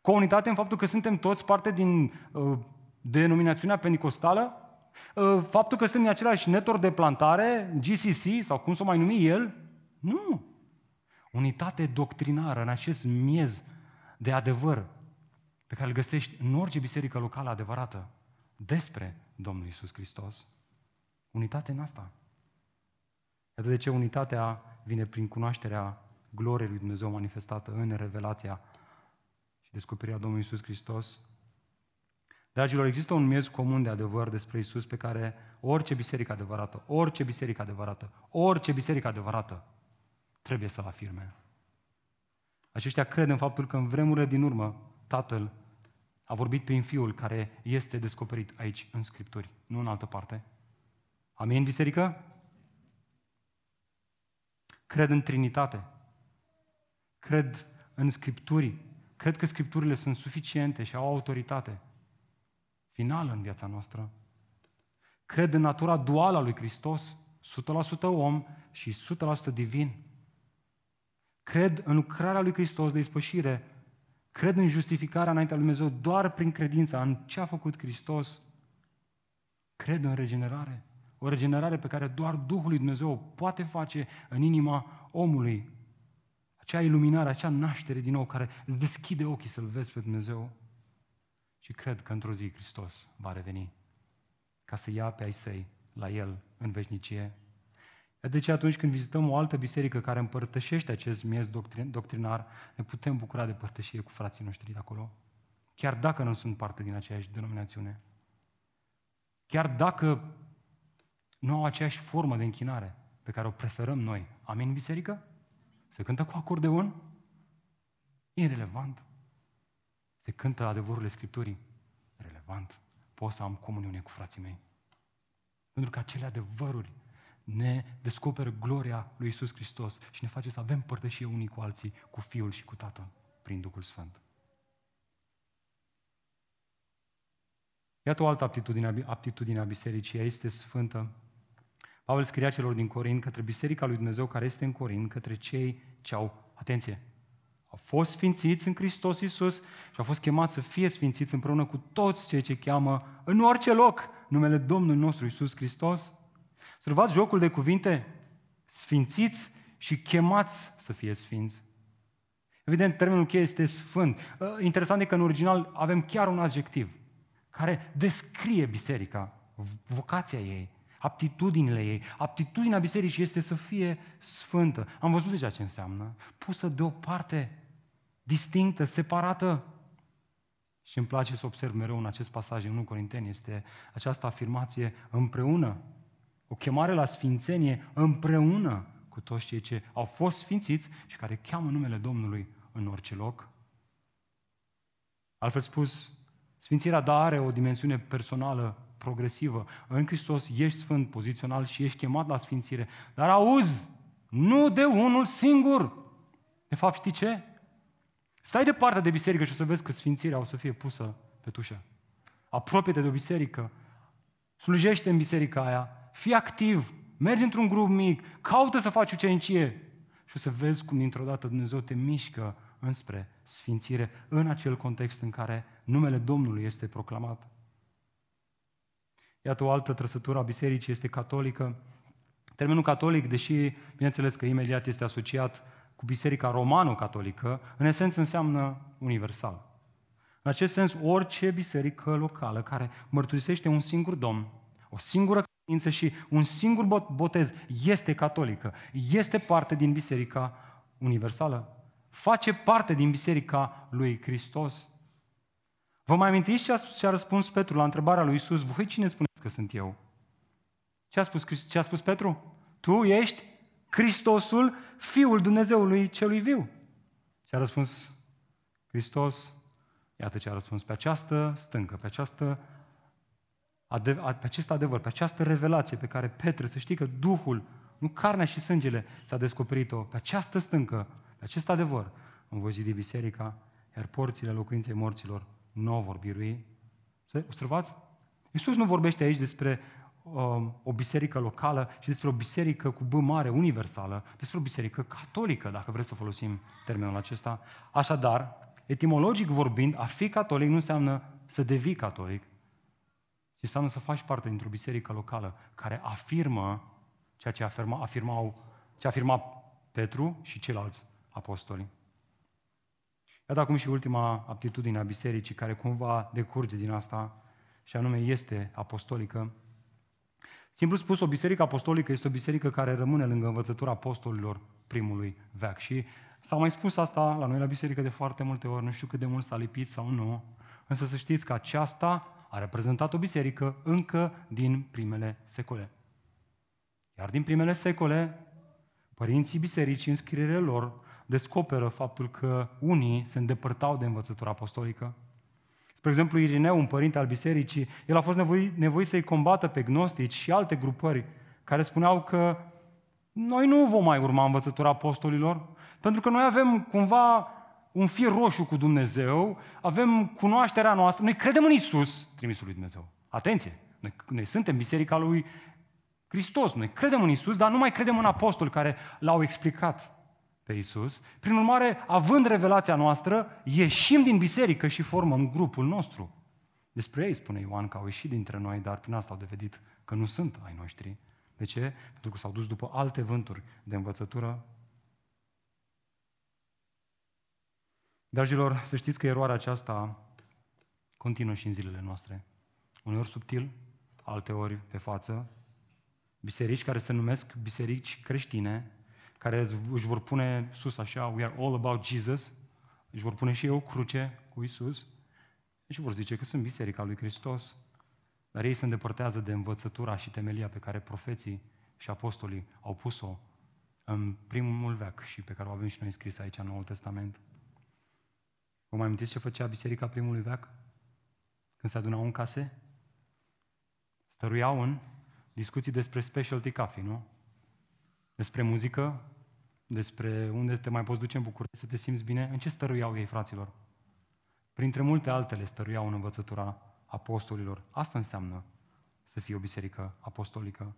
Co-unitate în faptul că suntem toți parte din uh, denominațiunea pentecostală? Uh, faptul că suntem în același network de plantare, GCC, sau cum să o mai numi el? Nu. Unitate doctrinară în acest miez de adevăr pe care îl găsești în orice biserică locală adevărată despre Domnul Isus Hristos. Unitate în asta. Iată de ce unitatea vine prin cunoașterea gloriei lui Dumnezeu manifestată în revelația și descoperirea Domnului Isus Hristos. Dragilor, există un miez comun de adevăr despre Isus pe care orice biserică adevărată, orice biserică adevărată, orice biserică adevărată trebuie să-l afirme. Aceștia cred în faptul că în vremurile din urmă Tatăl a vorbit prin Fiul care este descoperit aici în Scripturi, nu în altă parte. Amin, biserică? Cred în Trinitate. Cred în Scripturi. Cred că Scripturile sunt suficiente și au autoritate finală în viața noastră. Cred în natura duală a lui Hristos, 100% om și 100% divin. Cred în lucrarea lui Hristos de ispășire. Cred în justificarea înaintea lui Dumnezeu doar prin credința în ce a făcut Hristos. Cred în regenerare. O regenerare pe care doar Duhul lui Dumnezeu o poate face în inima omului. Acea iluminare, acea naștere din nou care îți deschide ochii să-L vezi pe Dumnezeu. Și cred că într-o zi Hristos va reveni ca să ia pe ai săi la El în veșnicie. De ce atunci când vizităm o altă biserică care împărtășește acest miez doctrinar, ne putem bucura de părtășie cu frații noștri de acolo? Chiar dacă nu sunt parte din aceeași denominațiune. Chiar dacă nu au aceeași formă de închinare pe care o preferăm noi. Amin, biserică? Se cântă cu acordeon? Irelevant. Se cântă adevărurile Scripturii? Relevant. Pot să am comuniune cu frații mei. Pentru că acele adevăruri ne descoperă gloria lui Isus Hristos și ne face să avem părtășie unii cu alții, cu Fiul și cu Tatăl, prin Duhul Sfânt. Iată o altă aptitudine, aptitudine a bisericii, ea este sfântă. Pavel scria celor din Corin către biserica lui Dumnezeu care este în Corin, către cei ce au, atenție, au fost sfințiți în Hristos Iisus și au fost chemați să fie sfințiți împreună cu toți cei ce cheamă în orice loc numele Domnului nostru Iisus Hristos. Observați jocul de cuvinte, sfințiți și chemați să fie sfinți. Evident, termenul cheie este sfânt. Uh, interesant e că în original avem chiar un adjectiv care descrie biserica, vocația ei, aptitudinile ei. Aptitudinea bisericii este să fie sfântă. Am văzut deja ce înseamnă. Pusă deoparte, distinctă, separată. Și îmi place să observ mereu în acest pasaj, în 1 Corinteni, este această afirmație împreună. O chemare la sfințenie împreună cu toți cei ce au fost sfințiți și care cheamă numele Domnului în orice loc. Altfel spus, Sfințirea da are o dimensiune personală progresivă. În Hristos ești sfânt pozițional și ești chemat la sfințire. Dar auzi, nu de unul singur. De fapt, știi ce? Stai departe de biserică și o să vezi că sfințirea o să fie pusă pe tușă. Apropie-te de o biserică, slujește în biserica aia, fii activ, mergi într-un grup mic, caută să faci ucenicie și o să vezi cum dintr-o dată Dumnezeu te mișcă înspre sfințire în acel context în care numele Domnului este proclamat. Iată o altă trăsătură a bisericii, este catolică. Termenul catolic, deși bineînțeles că imediat este asociat cu biserica romano-catolică, în esență înseamnă universal. În acest sens, orice biserică locală care mărturisește un singur domn, o singură credință și un singur botez este catolică, este parte din biserica universală, face parte din biserica lui Hristos. Vă mai amintiți ce a, ce a răspuns Petru la întrebarea lui Isus? Voi cine spuneți că sunt eu? Ce a spus, ce a spus Petru? Tu ești Hristosul, Fiul Dumnezeului celui viu. Ce a răspuns Hristos? Iată ce a răspuns. Pe această stâncă, pe, această, pe acest adevăr, pe această revelație pe care Petre, să știi că Duhul, nu carnea și sângele, ți-a descoperit-o, pe această stâncă, pe acest adevăr, îmi voi zidi biserica, iar porțile locuinței morților nu o vor birui. Observați? Iisus nu vorbește aici despre um, o biserică locală și despre o biserică cu B mare, universală, despre o biserică catolică, dacă vreți să folosim termenul acesta. Așadar, etimologic vorbind, a fi catolic nu înseamnă să devii catolic, ci înseamnă să faci parte dintr-o biserică locală care afirmă ceea ce afirma, afirmau, ce afirma Petru și ceilalți apostoli. Iată acum și ultima aptitudine a bisericii care cumva decurge din asta și anume este apostolică. Simplu spus, o biserică apostolică este o biserică care rămâne lângă învățătura apostolilor primului veac. Și s-a mai spus asta la noi la biserică de foarte multe ori, nu știu cât de mult s-a lipit sau nu, însă să știți că aceasta a reprezentat o biserică încă din primele secole. Iar din primele secole, părinții bisericii în scrierile lor descoperă faptul că unii se îndepărtau de învățătura apostolică. Spre exemplu, Irineu, un părinte al bisericii, el a fost nevoit, nevoit să-i combată pe gnostici și alte grupări care spuneau că noi nu vom mai urma învățătura apostolilor, pentru că noi avem cumva un fir roșu cu Dumnezeu, avem cunoașterea noastră, noi credem în Isus, trimisul lui Dumnezeu. Atenție! Noi, noi suntem biserica lui Hristos, noi credem în Isus, dar nu mai credem în apostoli care l-au explicat pe Isus. Prin urmare, având revelația noastră, ieșim din biserică și formăm grupul nostru. Despre ei spune Ioan că au ieșit dintre noi, dar prin asta au devenit că nu sunt ai noștri. De ce? Pentru că s-au dus după alte vânturi de învățătură. Dragilor, să știți că eroarea aceasta continuă și în zilele noastre. Uneori subtil, alteori pe față. Biserici care se numesc biserici creștine, care își vor pune sus așa, we are all about Jesus, își vor pune și eu cruce cu Isus și vor zice că sunt biserica lui Hristos, dar ei se îndepărtează de învățătura și temelia pe care profeții și apostolii au pus-o în primul veac și pe care o avem și noi scris aici în Noul Testament. Vă mai amintiți ce făcea biserica primului veac? Când se adunau în case? Stăruiau în discuții despre specialty coffee, nu? Despre muzică, despre unde te mai poți duce în bucurie să te simți bine. În ce stăruiau ei, fraților? Printre multe altele stăruiau în învățătura apostolilor. Asta înseamnă să fii o biserică apostolică.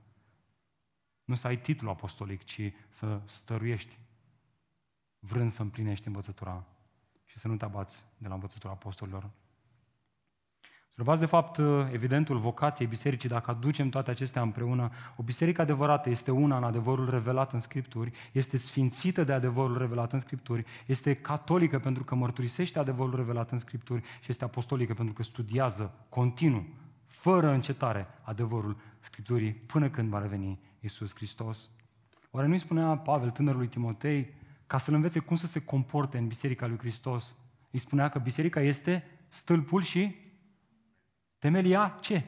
Nu să ai titlul apostolic, ci să stăruiești vrând să împlinești învățătura și să nu te abați de la învățătura apostolilor. Observați, de fapt, evidentul vocației bisericii, dacă aducem toate acestea împreună, o biserică adevărată este una în adevărul revelat în Scripturi, este sfințită de adevărul revelat în Scripturi, este catolică pentru că mărturisește adevărul revelat în Scripturi și este apostolică pentru că studiază continuu, fără încetare, adevărul Scripturii până când va reveni Isus Hristos. Oare nu-i spunea Pavel tânărului Timotei ca să-l învețe cum să se comporte în Biserica lui Hristos? Îi spunea că biserica este stâlpul și Temelia ce?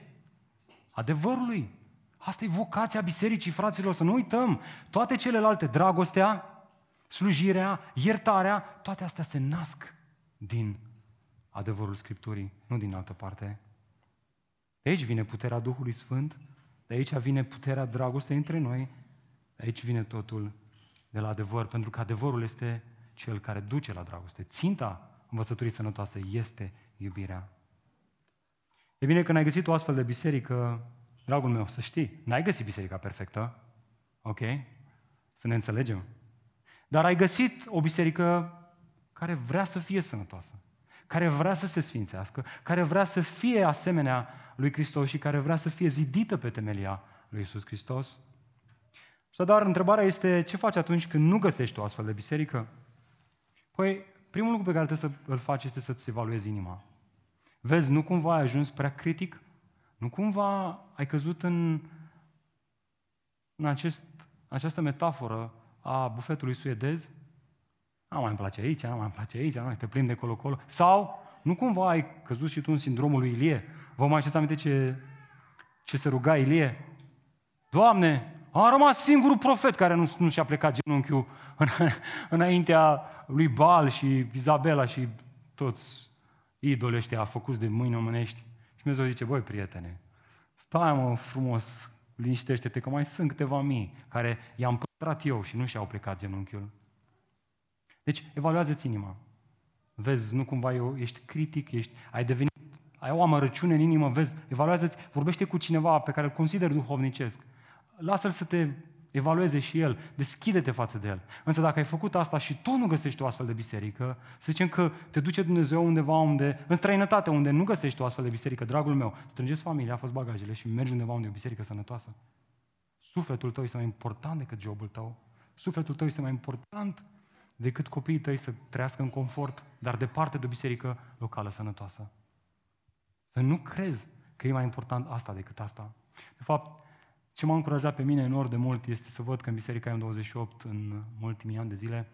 Adevărului. Asta e vocația bisericii, fraților, să nu uităm. Toate celelalte, dragostea, slujirea, iertarea, toate astea se nasc din adevărul Scripturii, nu din altă parte. De aici vine puterea Duhului Sfânt, de aici vine puterea dragostei între noi, de aici vine totul de la adevăr, pentru că adevărul este cel care duce la dragoste. Ținta învățăturii sănătoase este iubirea. E bine, când ai găsit o astfel de biserică, dragul meu, să știi, n-ai găsit biserica perfectă, ok? Să ne înțelegem. Dar ai găsit o biserică care vrea să fie sănătoasă, care vrea să se sfințească, care vrea să fie asemenea lui Hristos și care vrea să fie zidită pe temelia lui Isus Hristos. Și dar întrebarea este, ce faci atunci când nu găsești o astfel de biserică? Păi, primul lucru pe care trebuie să îl faci este să-ți evaluezi inima. Vezi, nu cumva ai ajuns prea critic? Nu cumva ai căzut în, în acest, această metaforă a bufetului suedez? Nu mai îmi place aici, nu mai îmi place aici, nu mai te plimbi de colo-colo. Sau nu cumva ai căzut și tu în sindromul lui Ilie? Vă mai știți aminte ce, ce se ruga Ilie? Doamne, a rămas singurul profet care nu, nu și-a plecat genunchiul în, înaintea lui Bal și Izabela și toți idoli ăștia făcuți de mâini omenești. Și Dumnezeu zice, băi, prietene, stai mă frumos, liniștește-te, că mai sunt câteva mii care i-am păstrat eu și nu și-au plecat genunchiul. Deci, evaluează-ți inima. Vezi, nu cumva eu, ești critic, ești, ai devenit, ai o amărăciune în inimă, vezi, evaluează-ți, vorbește cu cineva pe care îl consideri duhovnicesc. Lasă-l să te evalueze și el, deschide-te față de el. Însă dacă ai făcut asta și tu nu găsești o astfel de biserică, să zicem că te duce Dumnezeu undeva unde, în străinătate, unde nu găsești o astfel de biserică, dragul meu, strângeți familia, fă bagajele și mergi undeva unde e o biserică sănătoasă. Sufletul tău este mai important decât jobul tău. Sufletul tău este mai important decât copiii tăi să trăiască în confort, dar departe de o biserică locală sănătoasă. Să nu crezi că e mai important asta decât asta. De fapt, ce m-a încurajat pe mine enorm de mult este să văd că în Biserica M28, în ultimii ani de zile,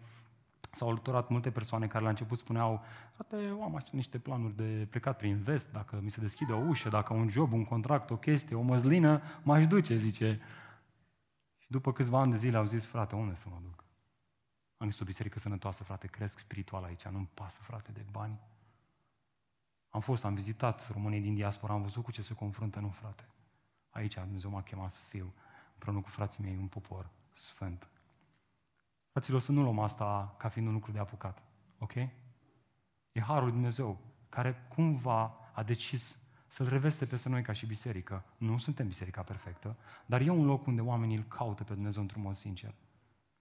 s-au alăturat multe persoane care la început spuneau frate, eu am așa niște planuri de plecat prin vest, dacă mi se deschide o ușă, dacă un job, un contract, o chestie, o măslină, m-aș duce, zice. Și după câțiva ani de zile au zis, frate, unde să mă duc? Am găsit o biserică sănătoasă, frate, cresc spiritual aici, nu-mi pasă, frate, de bani. Am fost, am vizitat România din diaspora, am văzut cu ce se confruntă, nu, frate. Aici Dumnezeu m-a chemat să fiu, împreună cu frații mei, un popor sfânt. Fraților, să nu luăm asta ca fiind un lucru de apucat, ok? E Harul lui Dumnezeu, care cumva a decis să-L reveste peste noi ca și biserică. Nu suntem biserica perfectă, dar e un loc unde oamenii îl caută pe Dumnezeu într-un mod sincer.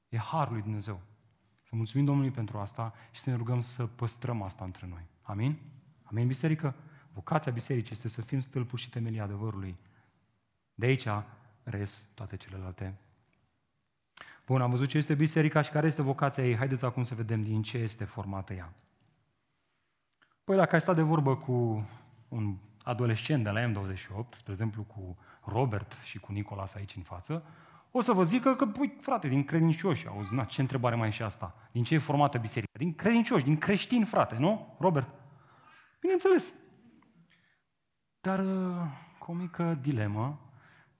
E Harul lui Dumnezeu. Să mulțumim Domnului pentru asta și să ne rugăm să păstrăm asta între noi. Amin? Amin, biserică? Vocația bisericii este să fim stâlpul și temelia adevărului. De aici res toate celelalte. Bun, am văzut ce este biserica și care este vocația ei. Haideți acum să vedem din ce este formată ea. Păi dacă ai stat de vorbă cu un adolescent de la M28, spre exemplu cu Robert și cu Nicolas aici în față, o să vă zică că, pui, frate, din credincioși, auzi, na, ce întrebare mai e și asta? Din ce e formată biserica? Din credincioși, din creștini, frate, nu? Robert? Bineînțeles. Dar uh, cu o mică dilemă,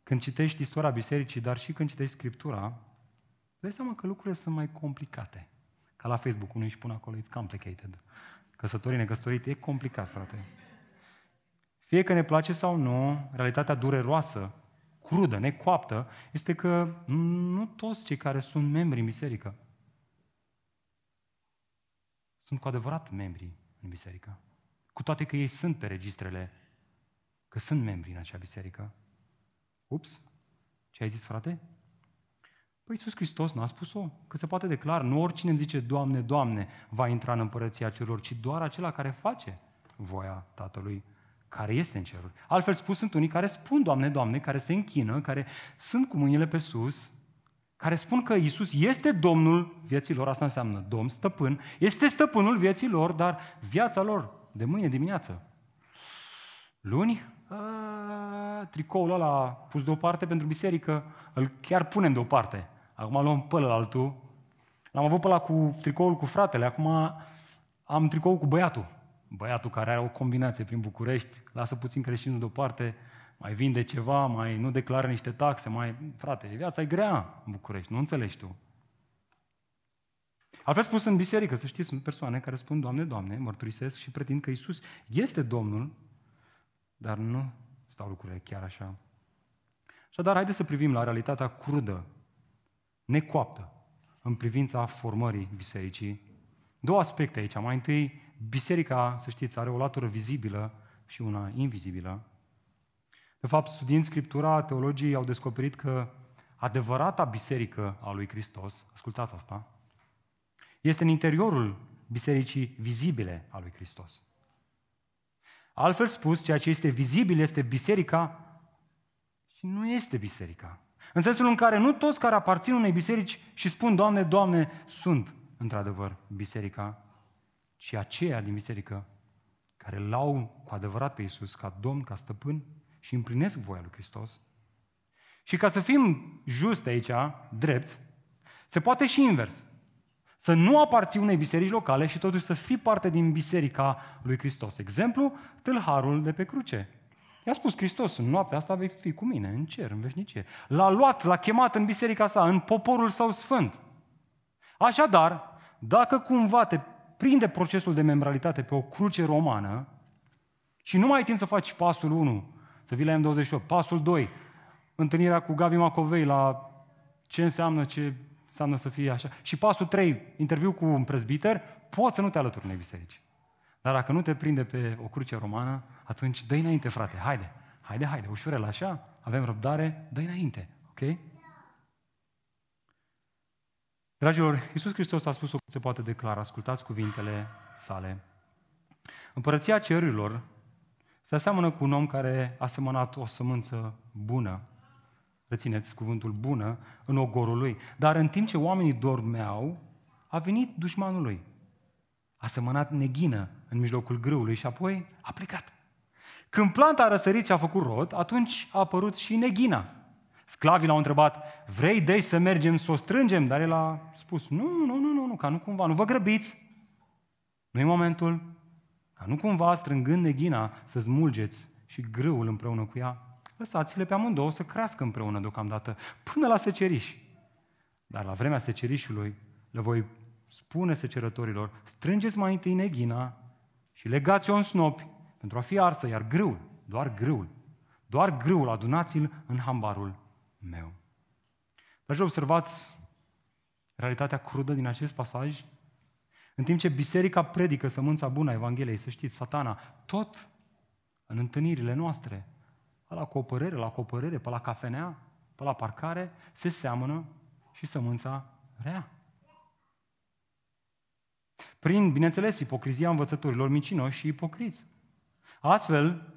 când citești istoria bisericii, dar și când citești Scriptura, dai seama că lucrurile sunt mai complicate. Ca la Facebook, unii își pun acolo, it's complicated. Căsătorii, necăsătorit, e complicat, frate. Fie că ne place sau nu, realitatea dureroasă, crudă, necoaptă, este că nu toți cei care sunt membri în biserică sunt cu adevărat membri în biserică. Cu toate că ei sunt pe registrele că sunt membri în acea biserică. Ups, ce ai zis, frate? Păi Iisus Hristos n-a spus-o, că se poate declara. Nu oricine îmi zice, Doamne, Doamne, va intra în împărăția celor, ci doar acela care face voia Tatălui care este în ceruri. Altfel spus, sunt unii care spun, Doamne, Doamne, care se închină, care sunt cu mâinile pe sus, care spun că Isus este Domnul vieții lor, asta înseamnă Domn, stăpân, este stăpânul vieții lor, dar viața lor de mâine dimineață, luni, a, tricoul ăla pus deoparte pentru biserică, îl chiar punem deoparte. Acum luăm pe altul. L-am avut pe ăla cu tricoul cu fratele, acum am tricoul cu băiatul. Băiatul care are o combinație prin București, lasă puțin creștinul deoparte, mai vinde ceva, mai nu declară niște taxe, mai... Frate, viața e grea în București, nu înțelegi tu. Altfel spus în biserică, să știți, sunt persoane care spun, Doamne, Doamne, mărturisesc și pretind că Isus este Domnul, dar nu stau lucrurile chiar așa. Așadar, haideți să privim la realitatea crudă, necoaptă, în privința formării bisericii. Două aspecte aici. Mai întâi, biserica, să știți, are o latură vizibilă și una invizibilă. De fapt, studiind Scriptura, teologii au descoperit că adevărata biserică a lui Hristos, ascultați asta, este în interiorul bisericii vizibile a lui Hristos. Altfel spus, ceea ce este vizibil este biserica și nu este biserica. În sensul în care nu toți care aparțin unei biserici și spun, Doamne, Doamne, sunt într-adevăr biserica, ci aceia din biserică care l-au cu adevărat pe Iisus ca Domn, ca stăpân și împlinesc voia lui Hristos. Și ca să fim juste aici, drepți, se poate și invers. Să nu aparții unei biserici locale și totuși să fii parte din biserica lui Hristos. Exemplu, tâlharul de pe cruce. I-a spus Hristos, în noaptea asta vei fi cu mine, în cer, în veșnicie. L-a luat, l-a chemat în biserica sa, în poporul său sfânt. Așadar, dacă cumva te prinde procesul de membralitate pe o cruce romană și nu mai ai timp să faci pasul 1, să vii la M28, pasul 2, întâlnirea cu Gabi Macovei la ce înseamnă, ce înseamnă să fie așa. Și pasul 3, interviu cu un prezbiter, poți să nu te alături unei biserici. Dar dacă nu te prinde pe o cruce romană, atunci dă înainte, frate, haide, haide, haide, ușurel, așa, avem răbdare, dă înainte, ok? Dragilor, Iisus Hristos a spus-o se poate declara, ascultați cuvintele sale. Împărăția cerurilor se aseamănă cu un om care a semănat o sămânță bună rețineți cuvântul bună, în ogorul lui. Dar în timp ce oamenii dormeau, a venit dușmanul lui. A semănat neghină în mijlocul grâului și apoi a plecat. Când planta a răsărit și a făcut rod, atunci a apărut și neghina. Sclavii l-au întrebat, vrei deci să mergem să o strângem? Dar el a spus, nu, nu, nu, nu, nu ca nu cumva, nu vă grăbiți. nu e momentul, ca nu cumva strângând neghina să smulgeți și grâul împreună cu ea lăsați-le pe amândouă să crească împreună deocamdată, până la seceriș. Dar la vremea secerișului le voi spune secerătorilor, strângeți mai întâi neghina și legați-o în snopi pentru a fi arsă, iar grâul, doar grâul, doar grâul adunați-l în hambarul meu. Dragi, observați realitatea crudă din acest pasaj? În timp ce biserica predică sămânța bună a Evangheliei, să știți, satana, tot în întâlnirile noastre, pe la copărere, la copărere, pe la cafenea, pe la parcare, se seamănă și sămânța rea. Prin, bineînțeles, ipocrizia învățătorilor mincinoși și ipocriți. Astfel,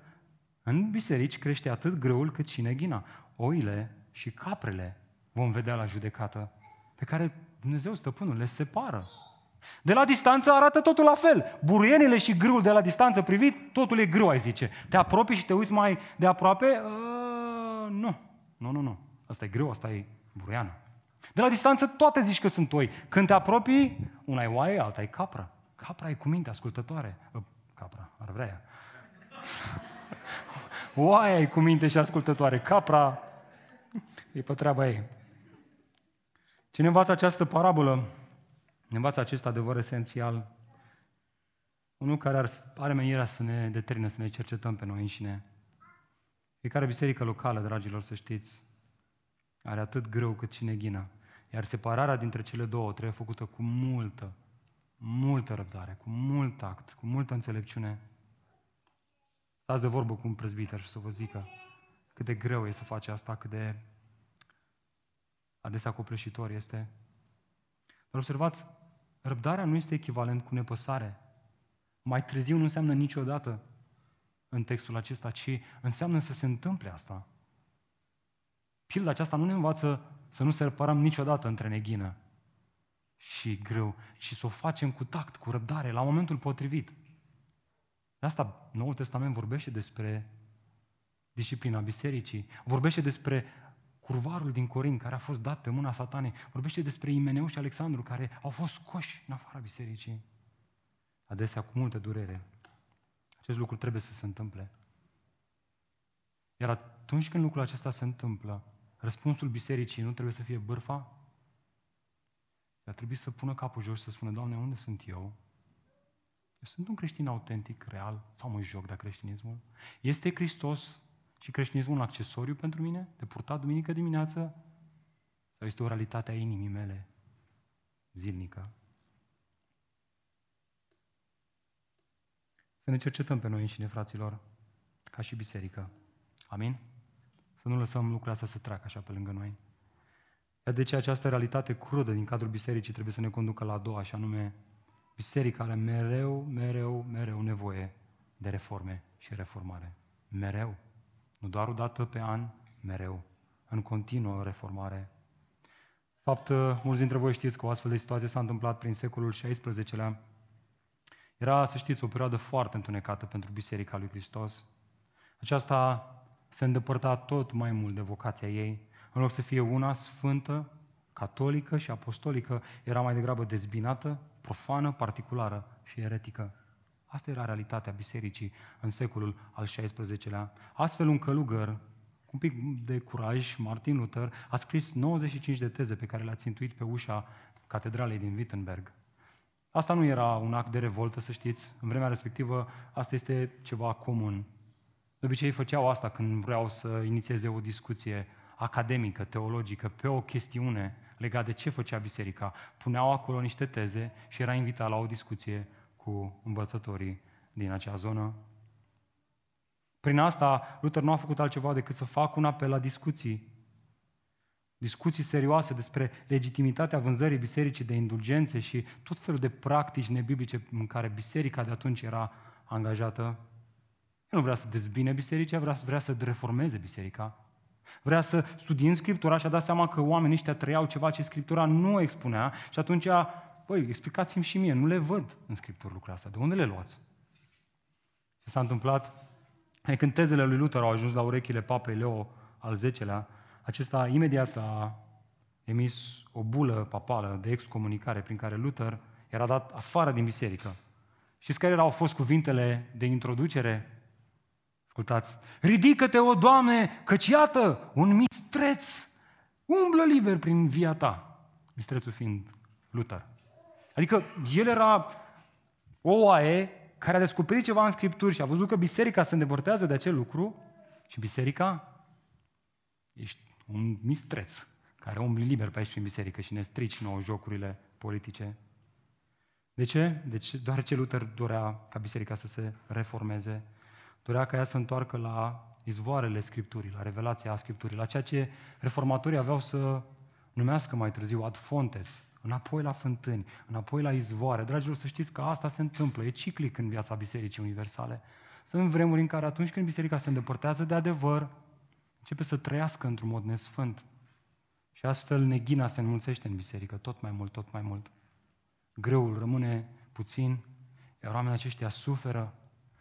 în biserici crește atât grâul cât și neghina. Oile și caprele vom vedea la judecată, pe care Dumnezeu Stăpânul le separă. De la distanță arată totul la fel. Buruienile și grâul de la distanță privit, totul e grâu, ai zice. Te apropii și te uiți mai de aproape? Uh, nu. Nu, nu, nu. Asta e grâu, asta e buruiană. De la distanță toate zici că sunt oi. Când te apropii, una e oaie, alta e capra. Capra e cu minte ascultătoare. Uh, capra, ar vrea ea. Oaia e cu minte și ascultătoare. Capra e pe treaba ei. Cine învață această parabolă, ne învață acest adevăr esențial. Unul care ar, are menirea să ne determine, să ne cercetăm pe noi înșine. Fiecare biserică locală, dragilor, să știți, are atât greu cât și neghină. Iar separarea dintre cele două trebuie făcută cu multă, multă răbdare, cu mult tact, cu multă înțelepciune. Stați de vorbă cu un prezbiter și să vă zică cât de greu e să faci asta, cât de adesea copleșitor este. Dar observați, răbdarea nu este echivalent cu nepăsare. Mai târziu nu înseamnă niciodată în textul acesta, ci înseamnă să se întâmple asta. Pilda aceasta nu ne învață să nu separăm niciodată între neghină și grâu, și să o facem cu tact, cu răbdare, la momentul potrivit. De asta Noul Testament vorbește despre disciplina bisericii, vorbește despre curvarul din Corin, care a fost dat pe mâna satanei, vorbește despre Imeneu și Alexandru, care au fost scoși în afara bisericii. Adesea cu multă durere. Acest lucru trebuie să se întâmple. Iar atunci când lucrul acesta se întâmplă, răspunsul bisericii nu trebuie să fie bârfa, dar trebuie să pună capul jos și să spună, Doamne, unde sunt eu? Eu sunt un creștin autentic, real, sau mă joc de creștinismul? Este Hristos și creștinismul un accesoriu pentru mine, de purtat duminică dimineață? Sau este o realitate a inimii mele zilnică? Să ne cercetăm pe noi înșine, fraților, ca și biserică. Amin? Să nu lăsăm lucrurile astea să treacă așa pe lângă noi. De ce această realitate crudă din cadrul bisericii trebuie să ne conducă la a doua, și anume, biserica are mereu, mereu, mereu nevoie de reforme și reformare. Mereu. Nu doar o dată pe an, mereu. În continuă reformare. Fapt, mulți dintre voi știți că o astfel de situație s-a întâmplat prin secolul XVI-lea. Era, să știți, o perioadă foarte întunecată pentru Biserica lui Hristos. Aceasta se îndepărta tot mai mult de vocația ei. În loc să fie una sfântă, catolică și apostolică, era mai degrabă dezbinată, profană, particulară și eretică. Asta era realitatea bisericii în secolul al XVI-lea. Astfel, un călugăr, cu un pic de curaj, Martin Luther, a scris 95 de teze pe care le-a țintuit pe ușa catedralei din Wittenberg. Asta nu era un act de revoltă, să știți. În vremea respectivă, asta este ceva comun. De obicei făceau asta când vreau să inițieze o discuție academică, teologică, pe o chestiune legată de ce făcea biserica. Puneau acolo niște teze și era invitat la o discuție cu învățătorii din acea zonă. Prin asta, Luther nu a făcut altceva decât să facă un apel la discuții. Discuții serioase despre legitimitatea vânzării bisericii de indulgențe și tot felul de practici nebiblice în care biserica de atunci era angajată. El nu vrea să dezbine biserica, vrea, vrea să reformeze biserica. Vrea să studie în Scriptura și a dat seama că oamenii ăștia trăiau ceva ce Scriptura nu expunea și atunci băi, explicați-mi și mie, nu le văd în Scriptură lucrurile astea, de unde le luați? Ce s-a întâmplat? E când tezele lui Luther au ajuns la urechile papei Leo al X-lea, acesta imediat a emis o bulă papală de excomunicare prin care Luther era dat afară din biserică. Știți care au fost cuvintele de introducere? Ascultați. Ridică-te, o Doamne, căci iată, un mistreț umblă liber prin via ta. Mistrețul fiind Luther. Adică el era o oaie care a descoperit ceva în Scripturi și a văzut că biserica se îndepărtează de acel lucru și biserica, ești un mistreț care umbli liber pe aici prin biserică și ne strici nouă jocurile politice. De ce? Deci doar ce Luther dorea ca biserica să se reformeze, dorea ca ea să întoarcă la izvoarele Scripturii, la revelația Scripturii, la ceea ce reformatorii aveau să numească mai târziu ad fontes, înapoi la fântâni, înapoi la izvoare. Dragilor, să știți că asta se întâmplă, e ciclic în viața Bisericii Universale. Sunt vremuri în care atunci când biserica se îndepărtează de adevăr, începe să trăiască într-un mod nesfânt. Și astfel neghina se înmulțește în biserică, tot mai mult, tot mai mult. Greul rămâne puțin, iar oamenii aceștia suferă,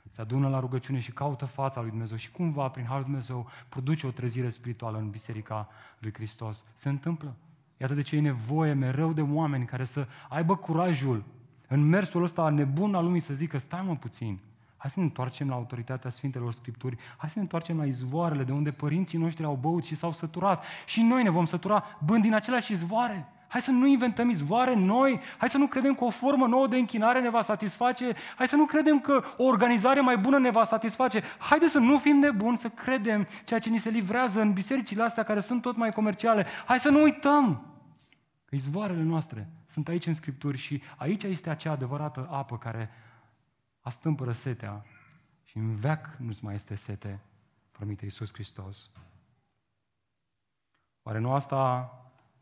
se adună la rugăciune și caută fața lui Dumnezeu și cumva, prin Harul Dumnezeu, produce o trezire spirituală în Biserica lui Hristos. Se întâmplă. Iată de ce e nevoie mereu de oameni care să aibă curajul în mersul ăsta nebun al lumii să zică, stai mă puțin, hai să ne întoarcem la autoritatea Sfintelor Scripturi, hai să ne întoarcem la izvoarele de unde părinții noștri au băut și s-au săturat. Și noi ne vom sătura bând din aceleași izvoare. Hai să nu inventăm izvoare noi, hai să nu credem că o formă nouă de închinare ne va satisface, hai să nu credem că o organizare mai bună ne va satisface. Haide să nu fim nebuni, să credem ceea ce ni se livrează în bisericile astea care sunt tot mai comerciale. Hai să nu uităm că izvoarele noastre sunt aici în Scripturi și aici este acea adevărată apă care astâmpără setea și în veac nu-ți mai este sete, promite Iisus Hristos. Oare nu asta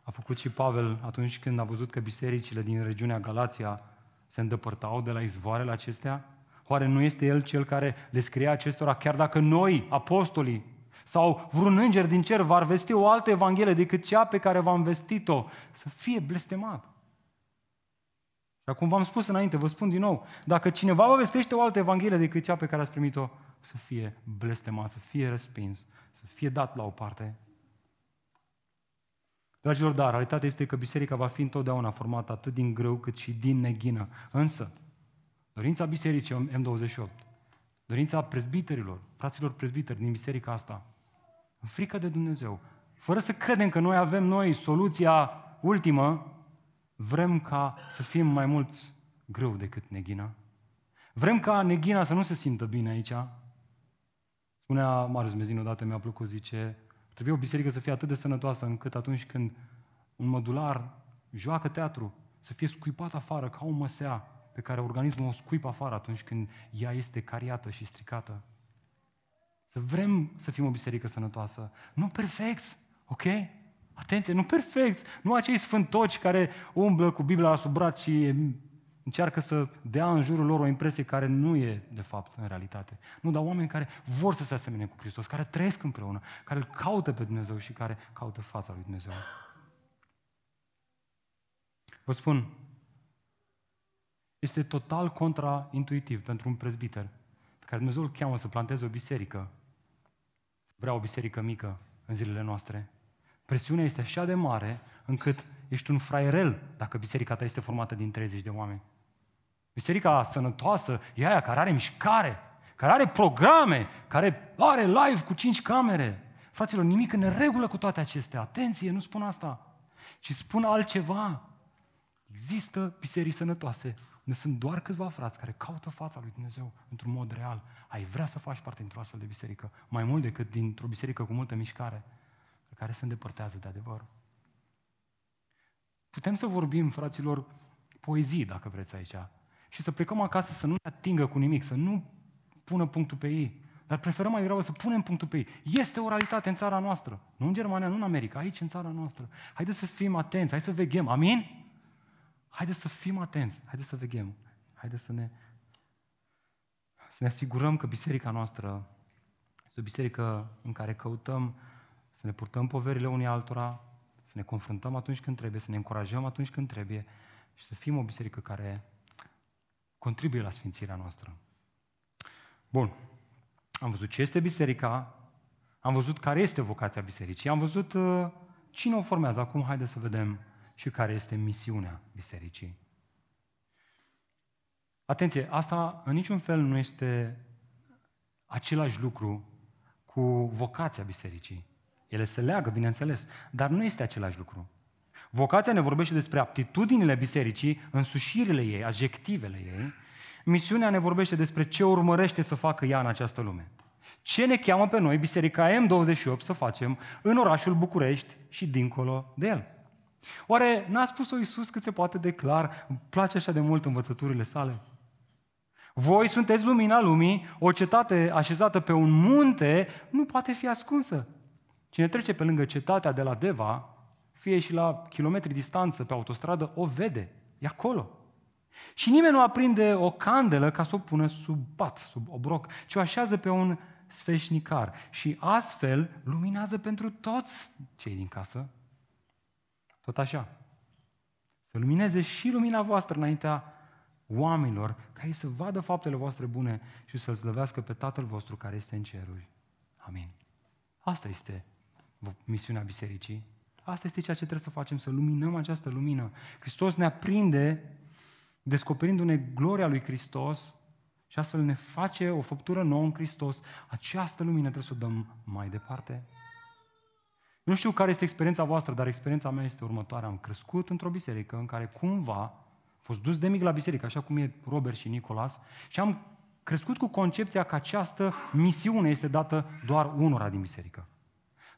a făcut și Pavel atunci când a văzut că bisericile din regiunea Galația se îndepărtau de la izvoarele acestea? Oare nu este el cel care le scria acestora, chiar dacă noi, apostolii, sau vreun înger din cer va vesti o altă evanghelie decât cea pe care v-am vestit-o, să fie blestemat. Și acum v-am spus înainte, vă spun din nou, dacă cineva vă vestește o altă evanghelie decât cea pe care ați primit-o, să fie blestemat, să fie respins, să fie dat la o parte. Dragilor, dar realitatea este că biserica va fi întotdeauna formată atât din greu cât și din neghină. Însă, dorința bisericii M28, dorința prezbiterilor, fraților prezbiteri din biserica asta, în frică de Dumnezeu, fără să credem că noi avem noi soluția ultimă, vrem ca să fim mai mulți greu decât neghina. Vrem ca neghina să nu se simtă bine aici. Spunea Marius Mezin odată, mi-a plăcut, zice, Trebuie o biserică să fie atât de sănătoasă încât atunci când un mădular joacă teatru, să fie scuipat afară ca o măsea pe care organismul o scuipă afară atunci când ea este cariată și stricată. Să vrem să fim o biserică sănătoasă. Nu perfecți, ok? Atenție, nu perfecți, nu acei sfântoci care umblă cu Biblia la sub braț și încearcă să dea în jurul lor o impresie care nu e, de fapt, în realitate. Nu, dar oameni care vor să se asemene cu Hristos, care trăiesc împreună, care îl caută pe Dumnezeu și care caută fața lui Dumnezeu. Vă spun, este total contraintuitiv pentru un prezbiter pe care Dumnezeu îl cheamă să planteze o biserică, să vrea o biserică mică în zilele noastre. Presiunea este așa de mare încât ești un fraierel dacă biserica ta este formată din 30 de oameni. Biserica sănătoasă e aia care are mișcare, care are programe, care are live cu cinci camere. Fraților, nimic în regulă cu toate acestea. Atenție, nu spun asta. Ci spun altceva. Există biserici sănătoase unde sunt doar câțiva frați care caută fața lui Dumnezeu într-un mod real. Ai vrea să faci parte dintr-o astfel de biserică, mai mult decât dintr-o biserică cu multă mișcare, pe care se îndepărtează de adevăr. Putem să vorbim, fraților, poezii, dacă vreți aici, și să plecăm acasă să nu ne atingă cu nimic, să nu pună punctul pe ei. Dar preferăm mai degrabă să punem punctul pe ei. Este o realitate în țara noastră. Nu în Germania, nu în America, aici în țara noastră. Haideți să fim atenți, hai să veghem. Amin? Haideți să fim atenți, haideți să veghem. Haideți să ne, să ne asigurăm că biserica noastră este o biserică în care căutăm să ne purtăm poverile unii altora, să ne confruntăm atunci când trebuie, să ne încurajăm atunci când trebuie și să fim o biserică care contribuie la sfințirea noastră. Bun. Am văzut ce este biserica, am văzut care este vocația bisericii, am văzut uh, cine o formează. Acum haideți să vedem și care este misiunea bisericii. Atenție, asta în niciun fel nu este același lucru cu vocația bisericii. Ele se leagă, bineînțeles, dar nu este același lucru. Vocația ne vorbește despre aptitudinile bisericii, însușirile ei, adjectivele ei. Misiunea ne vorbește despre ce urmărește să facă ea în această lume. Ce ne cheamă pe noi, Biserica M28, să facem în orașul București și dincolo de el? Oare n-a spus-o Iisus cât se poate de clar? Îmi place așa de mult învățăturile sale. Voi sunteți lumina lumii, o cetate așezată pe un munte nu poate fi ascunsă. Cine trece pe lângă cetatea de la Deva, fie și la kilometri distanță pe autostradă, o vede. E acolo. Și nimeni nu aprinde o candelă ca să o pună sub pat, sub obroc, ci o așează pe un sfeșnicar. Și astfel luminează pentru toți cei din casă. Tot așa. Să lumineze și lumina voastră înaintea oamenilor, ca ei să vadă faptele voastre bune și să-L slăvească pe Tatăl vostru care este în ceruri. Amin. Asta este misiunea bisericii. Asta este ceea ce trebuie să facem, să luminăm această lumină. Hristos ne aprinde, descoperindu-ne gloria lui Hristos și astfel ne face o făptură nouă în Hristos. Această lumină trebuie să o dăm mai departe. Nu știu care este experiența voastră, dar experiența mea este următoarea. Am crescut într-o biserică în care cumva a fost dus de mic la biserică, așa cum e Robert și Nicolas, și am crescut cu concepția că această misiune este dată doar unora din biserică.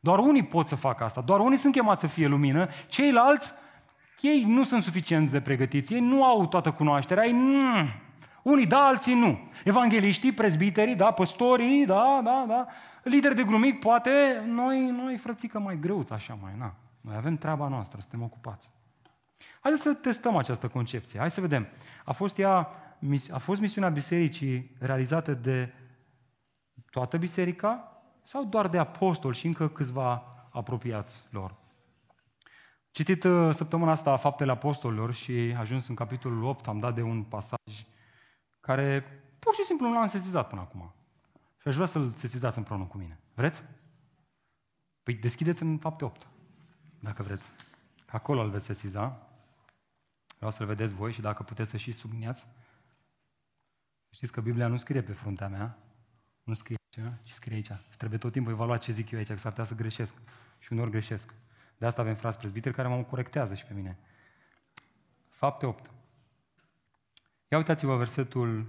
Doar unii pot să facă asta, doar unii sunt chemați să fie lumină, ceilalți, ei nu sunt suficienți de pregătiți, ei nu au toată cunoașterea, ei mm, unii da, alții nu. Evangeliștii, prezbiterii, da, păstorii, da, da, da, lideri de grumic, poate, noi, noi frățică mai greuți, așa mai, na. Noi avem treaba noastră, suntem ocupați. Haideți să testăm această concepție. Hai să vedem. A fost, ea, a fost misiunea bisericii realizată de toată biserica sau doar de apostoli și încă câțiva apropiați lor? Citit uh, săptămâna asta Faptele Apostolilor și ajuns în capitolul 8, am dat de un pasaj care pur și simplu nu l-am sesizat până acum. Și aș vrea să-l sesizați împreună cu mine. Vreți? Păi deschideți în fapte 8, dacă vreți. Acolo îl veți sesiza. Vreau să-l vedeți voi și dacă puteți să și subliniați. Știți că Biblia nu scrie pe fruntea mea, nu scrie aici, ci scrie aici. Și trebuie tot timpul evalua ce zic eu aici, că s-ar putea să greșesc. Și uneori greșesc. De asta avem frați prezbiteri care mă corectează și pe mine. Fapte 8. Ia uitați-vă versetul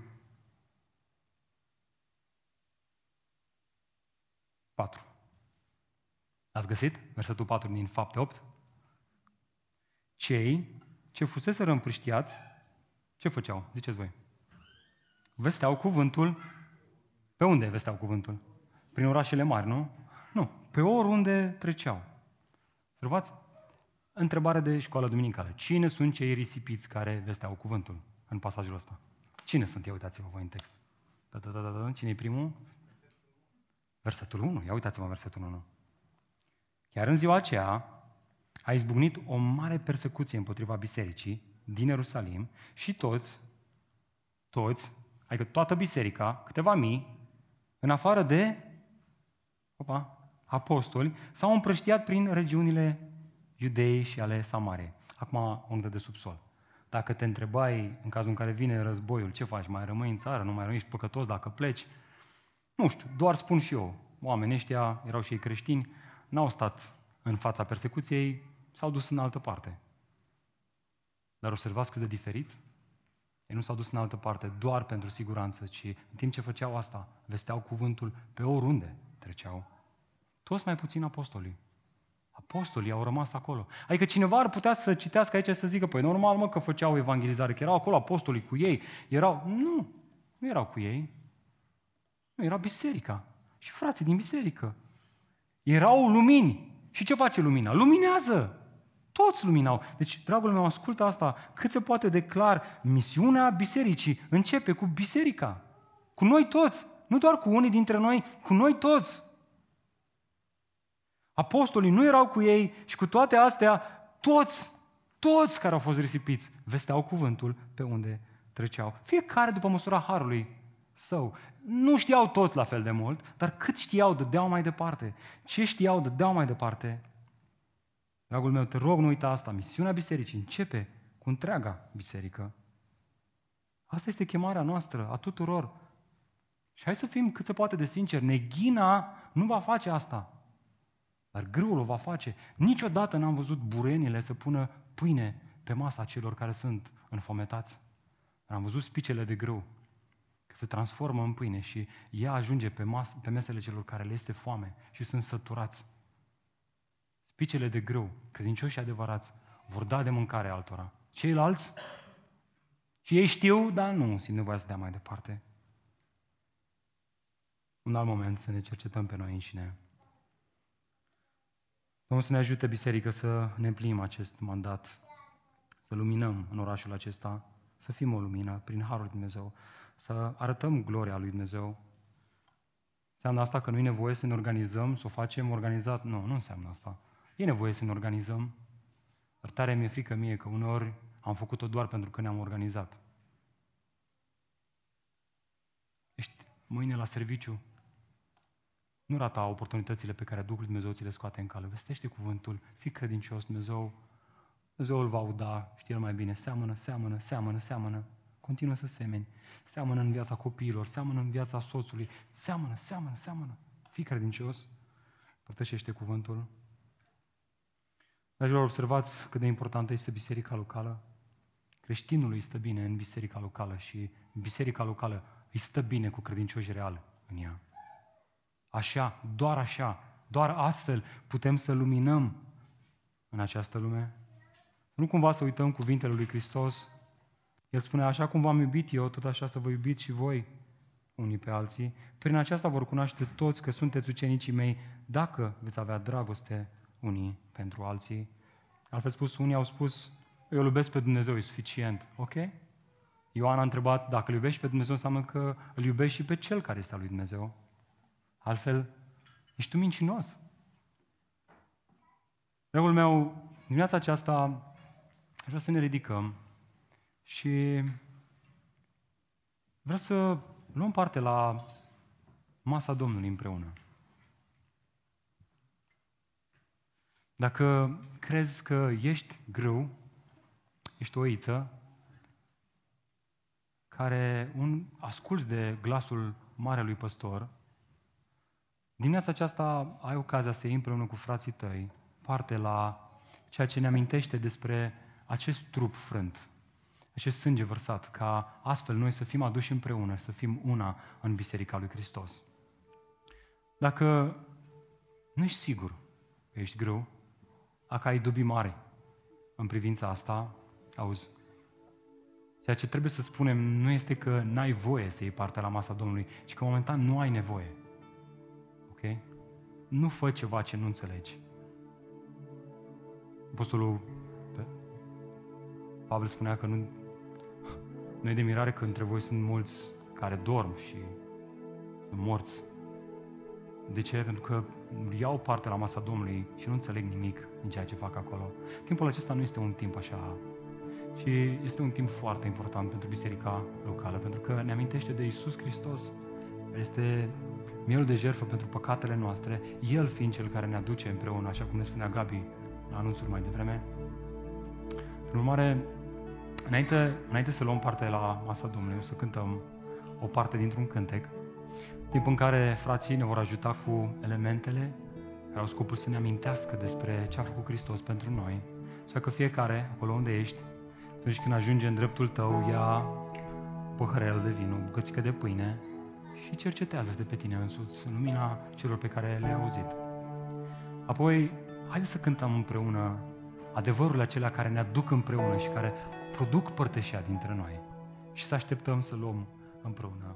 4. Ați găsit? Versetul 4 din Fapte 8. Cei ce fusese împrăștiați, ce făceau? Ziceți voi. Vesteau cuvântul. Pe unde vesteau cuvântul? Prin orașele mari, nu? Nu. Pe oriunde treceau. Observați? Întrebare de școală duminicală. Cine sunt cei risipiți care vesteau cuvântul în pasajul ăsta? Cine sunt? Ia uitați-vă voi în text. Da, da, da, da, da. Cine e primul? Versetul 1. Ia uitați-vă versetul 1. Chiar în ziua aceea a izbucnit o mare persecuție împotriva bisericii din Ierusalim și toți, toți, adică toată biserica, câteva mii, în afară de opa, apostoli, s-au împrăștiat prin regiunile Iudei și ale Samarei. Acum unde de subsol. Dacă te întrebai în cazul în care vine războiul, ce faci? Mai rămâi în țară? Nu mai rămâi păcătos dacă pleci? Nu știu, doar spun și eu. Oamenii ăștia erau și ei creștini, n-au stat în fața persecuției, s-au dus în altă parte. Dar observați cât de diferit? Ei nu s-au dus în altă parte doar pentru siguranță, ci în timp ce făceau asta, vesteau cuvântul pe oriunde treceau. Toți mai puțin apostolii. Apostolii au rămas acolo. Adică cineva ar putea să citească aici și să zică, păi normal mă că făceau evangelizare, că erau acolo apostolii cu ei. Erau, nu, nu erau cu ei. Nu, era biserica. Și frații din biserică. Erau lumini. Și ce face lumina? Luminează. Toți luminau. Deci, dragul meu, ascultă asta. Cât se poate declar, misiunea bisericii începe cu biserica. Cu noi toți. Nu doar cu unii dintre noi, cu noi toți. Apostolii nu erau cu ei și cu toate astea, toți, toți care au fost risipiți, vesteau cuvântul pe unde treceau. Fiecare după măsura harului său. Nu știau toți la fel de mult, dar cât știau, dădeau mai departe. Ce știau, dădeau mai departe. Dragul meu, te rog, nu uita asta. Misiunea bisericii începe cu întreaga biserică. Asta este chemarea noastră, a tuturor. Și hai să fim cât se poate de sinceri, neghina nu va face asta. Dar grâul o va face. Niciodată n-am văzut burenile să pună pâine pe masa celor care sunt înfometați. Dar am văzut spicele de grâu se transformă în pâine și ea ajunge pe, mas- pe mesele celor care le este foame și sunt săturați. Spicele de grâu, credincioși adevărați, vor da de mâncare altora. Ceilalți, și ei știu, dar nu simt nevoia să dea mai departe. Un alt moment să ne cercetăm pe noi înșine. Domnul să ne ajute, biserică, să ne împlinim acest mandat, să luminăm în orașul acesta, să fim o lumină prin Harul Dumnezeu să arătăm gloria lui Dumnezeu. Înseamnă asta că nu e nevoie să ne organizăm, să o facem organizat? Nu, nu înseamnă asta. E nevoie să ne organizăm. Dar tare mi-e frică mie că uneori am făcut-o doar pentru că ne-am organizat. Ești mâine la serviciu, nu rata oportunitățile pe care Duhul Dumnezeu ți le scoate în cale. Vestește cuvântul, fii credincios, Dumnezeu, Dumnezeu îl va uda, știe el mai bine, seamănă, seamănă, seamănă, seamănă. Continuă să semeni. Seamănă în viața copiilor, seamănă în viața soțului. Seamănă, seamănă, seamănă. Fii credincios. Părtășește cuvântul. Dragilor, observați cât de importantă este biserica locală. Creștinul îi stă bine în biserica locală și biserica locală îi stă bine cu credincioși real în ea. Așa, doar așa, doar astfel putem să luminăm în această lume. Nu cumva să uităm cuvintele lui Hristos el spune, așa cum v-am iubit eu, tot așa să vă iubiți și voi unii pe alții. Prin aceasta vor cunoaște toți că sunteți ucenicii mei dacă veți avea dragoste unii pentru alții. Altfel spus, unii au spus, eu îl iubesc pe Dumnezeu, e suficient. Ok? Ioan a întrebat, dacă îl iubești pe Dumnezeu, înseamnă că îl iubești și pe cel care este al lui Dumnezeu. Altfel, ești tu mincinos. Dragul meu, dimineața aceasta aș vrea să ne ridicăm și vreau să luăm parte la masa Domnului împreună. Dacă crezi că ești grâu, ești o oiță, care un, asculți de glasul Marelui Păstor, dimineața aceasta ai ocazia să iei împreună cu frații tăi parte la ceea ce ne amintește despre acest trup frânt, acest sânge vărsat, ca astfel noi să fim aduși împreună, să fim una în Biserica lui Hristos. Dacă nu ești sigur că ești greu, dacă ai dubii mari în privința asta, auzi, ceea ce trebuie să spunem nu este că n-ai voie să iei parte la masa Domnului, ci că momentan nu ai nevoie. Ok? Nu fă ceva ce nu înțelegi. Apostolul Pavel spunea că nu nu e de mirare că între voi sunt mulți care dorm și sunt morți. De ce? Pentru că iau parte la masa Domnului și nu înțeleg nimic din ceea ce fac acolo. Timpul acesta nu este un timp așa și este un timp foarte important pentru biserica locală, pentru că ne amintește de Isus Hristos, care este mielul de jertfă pentru păcatele noastre, El fiind Cel care ne aduce împreună, așa cum ne spunea Gabi la anunțul mai devreme. Prin urmare, Înainte, înainte să luăm parte la masa Domnului, o să cântăm o parte dintr-un cântec, timp în care frații ne vor ajuta cu elementele care au scopul să ne amintească despre ce a făcut Hristos pentru noi. Așa că fiecare, acolo unde ești, atunci când ajunge în dreptul tău, ia păhărel de vin, o bucățică de pâine și cercetează-te pe tine însuți în lumina celor pe care le-ai auzit. Apoi, haideți să cântăm împreună adevărurile acelea care ne aduc împreună și care produc părtășia dintre noi și să așteptăm să luăm împreună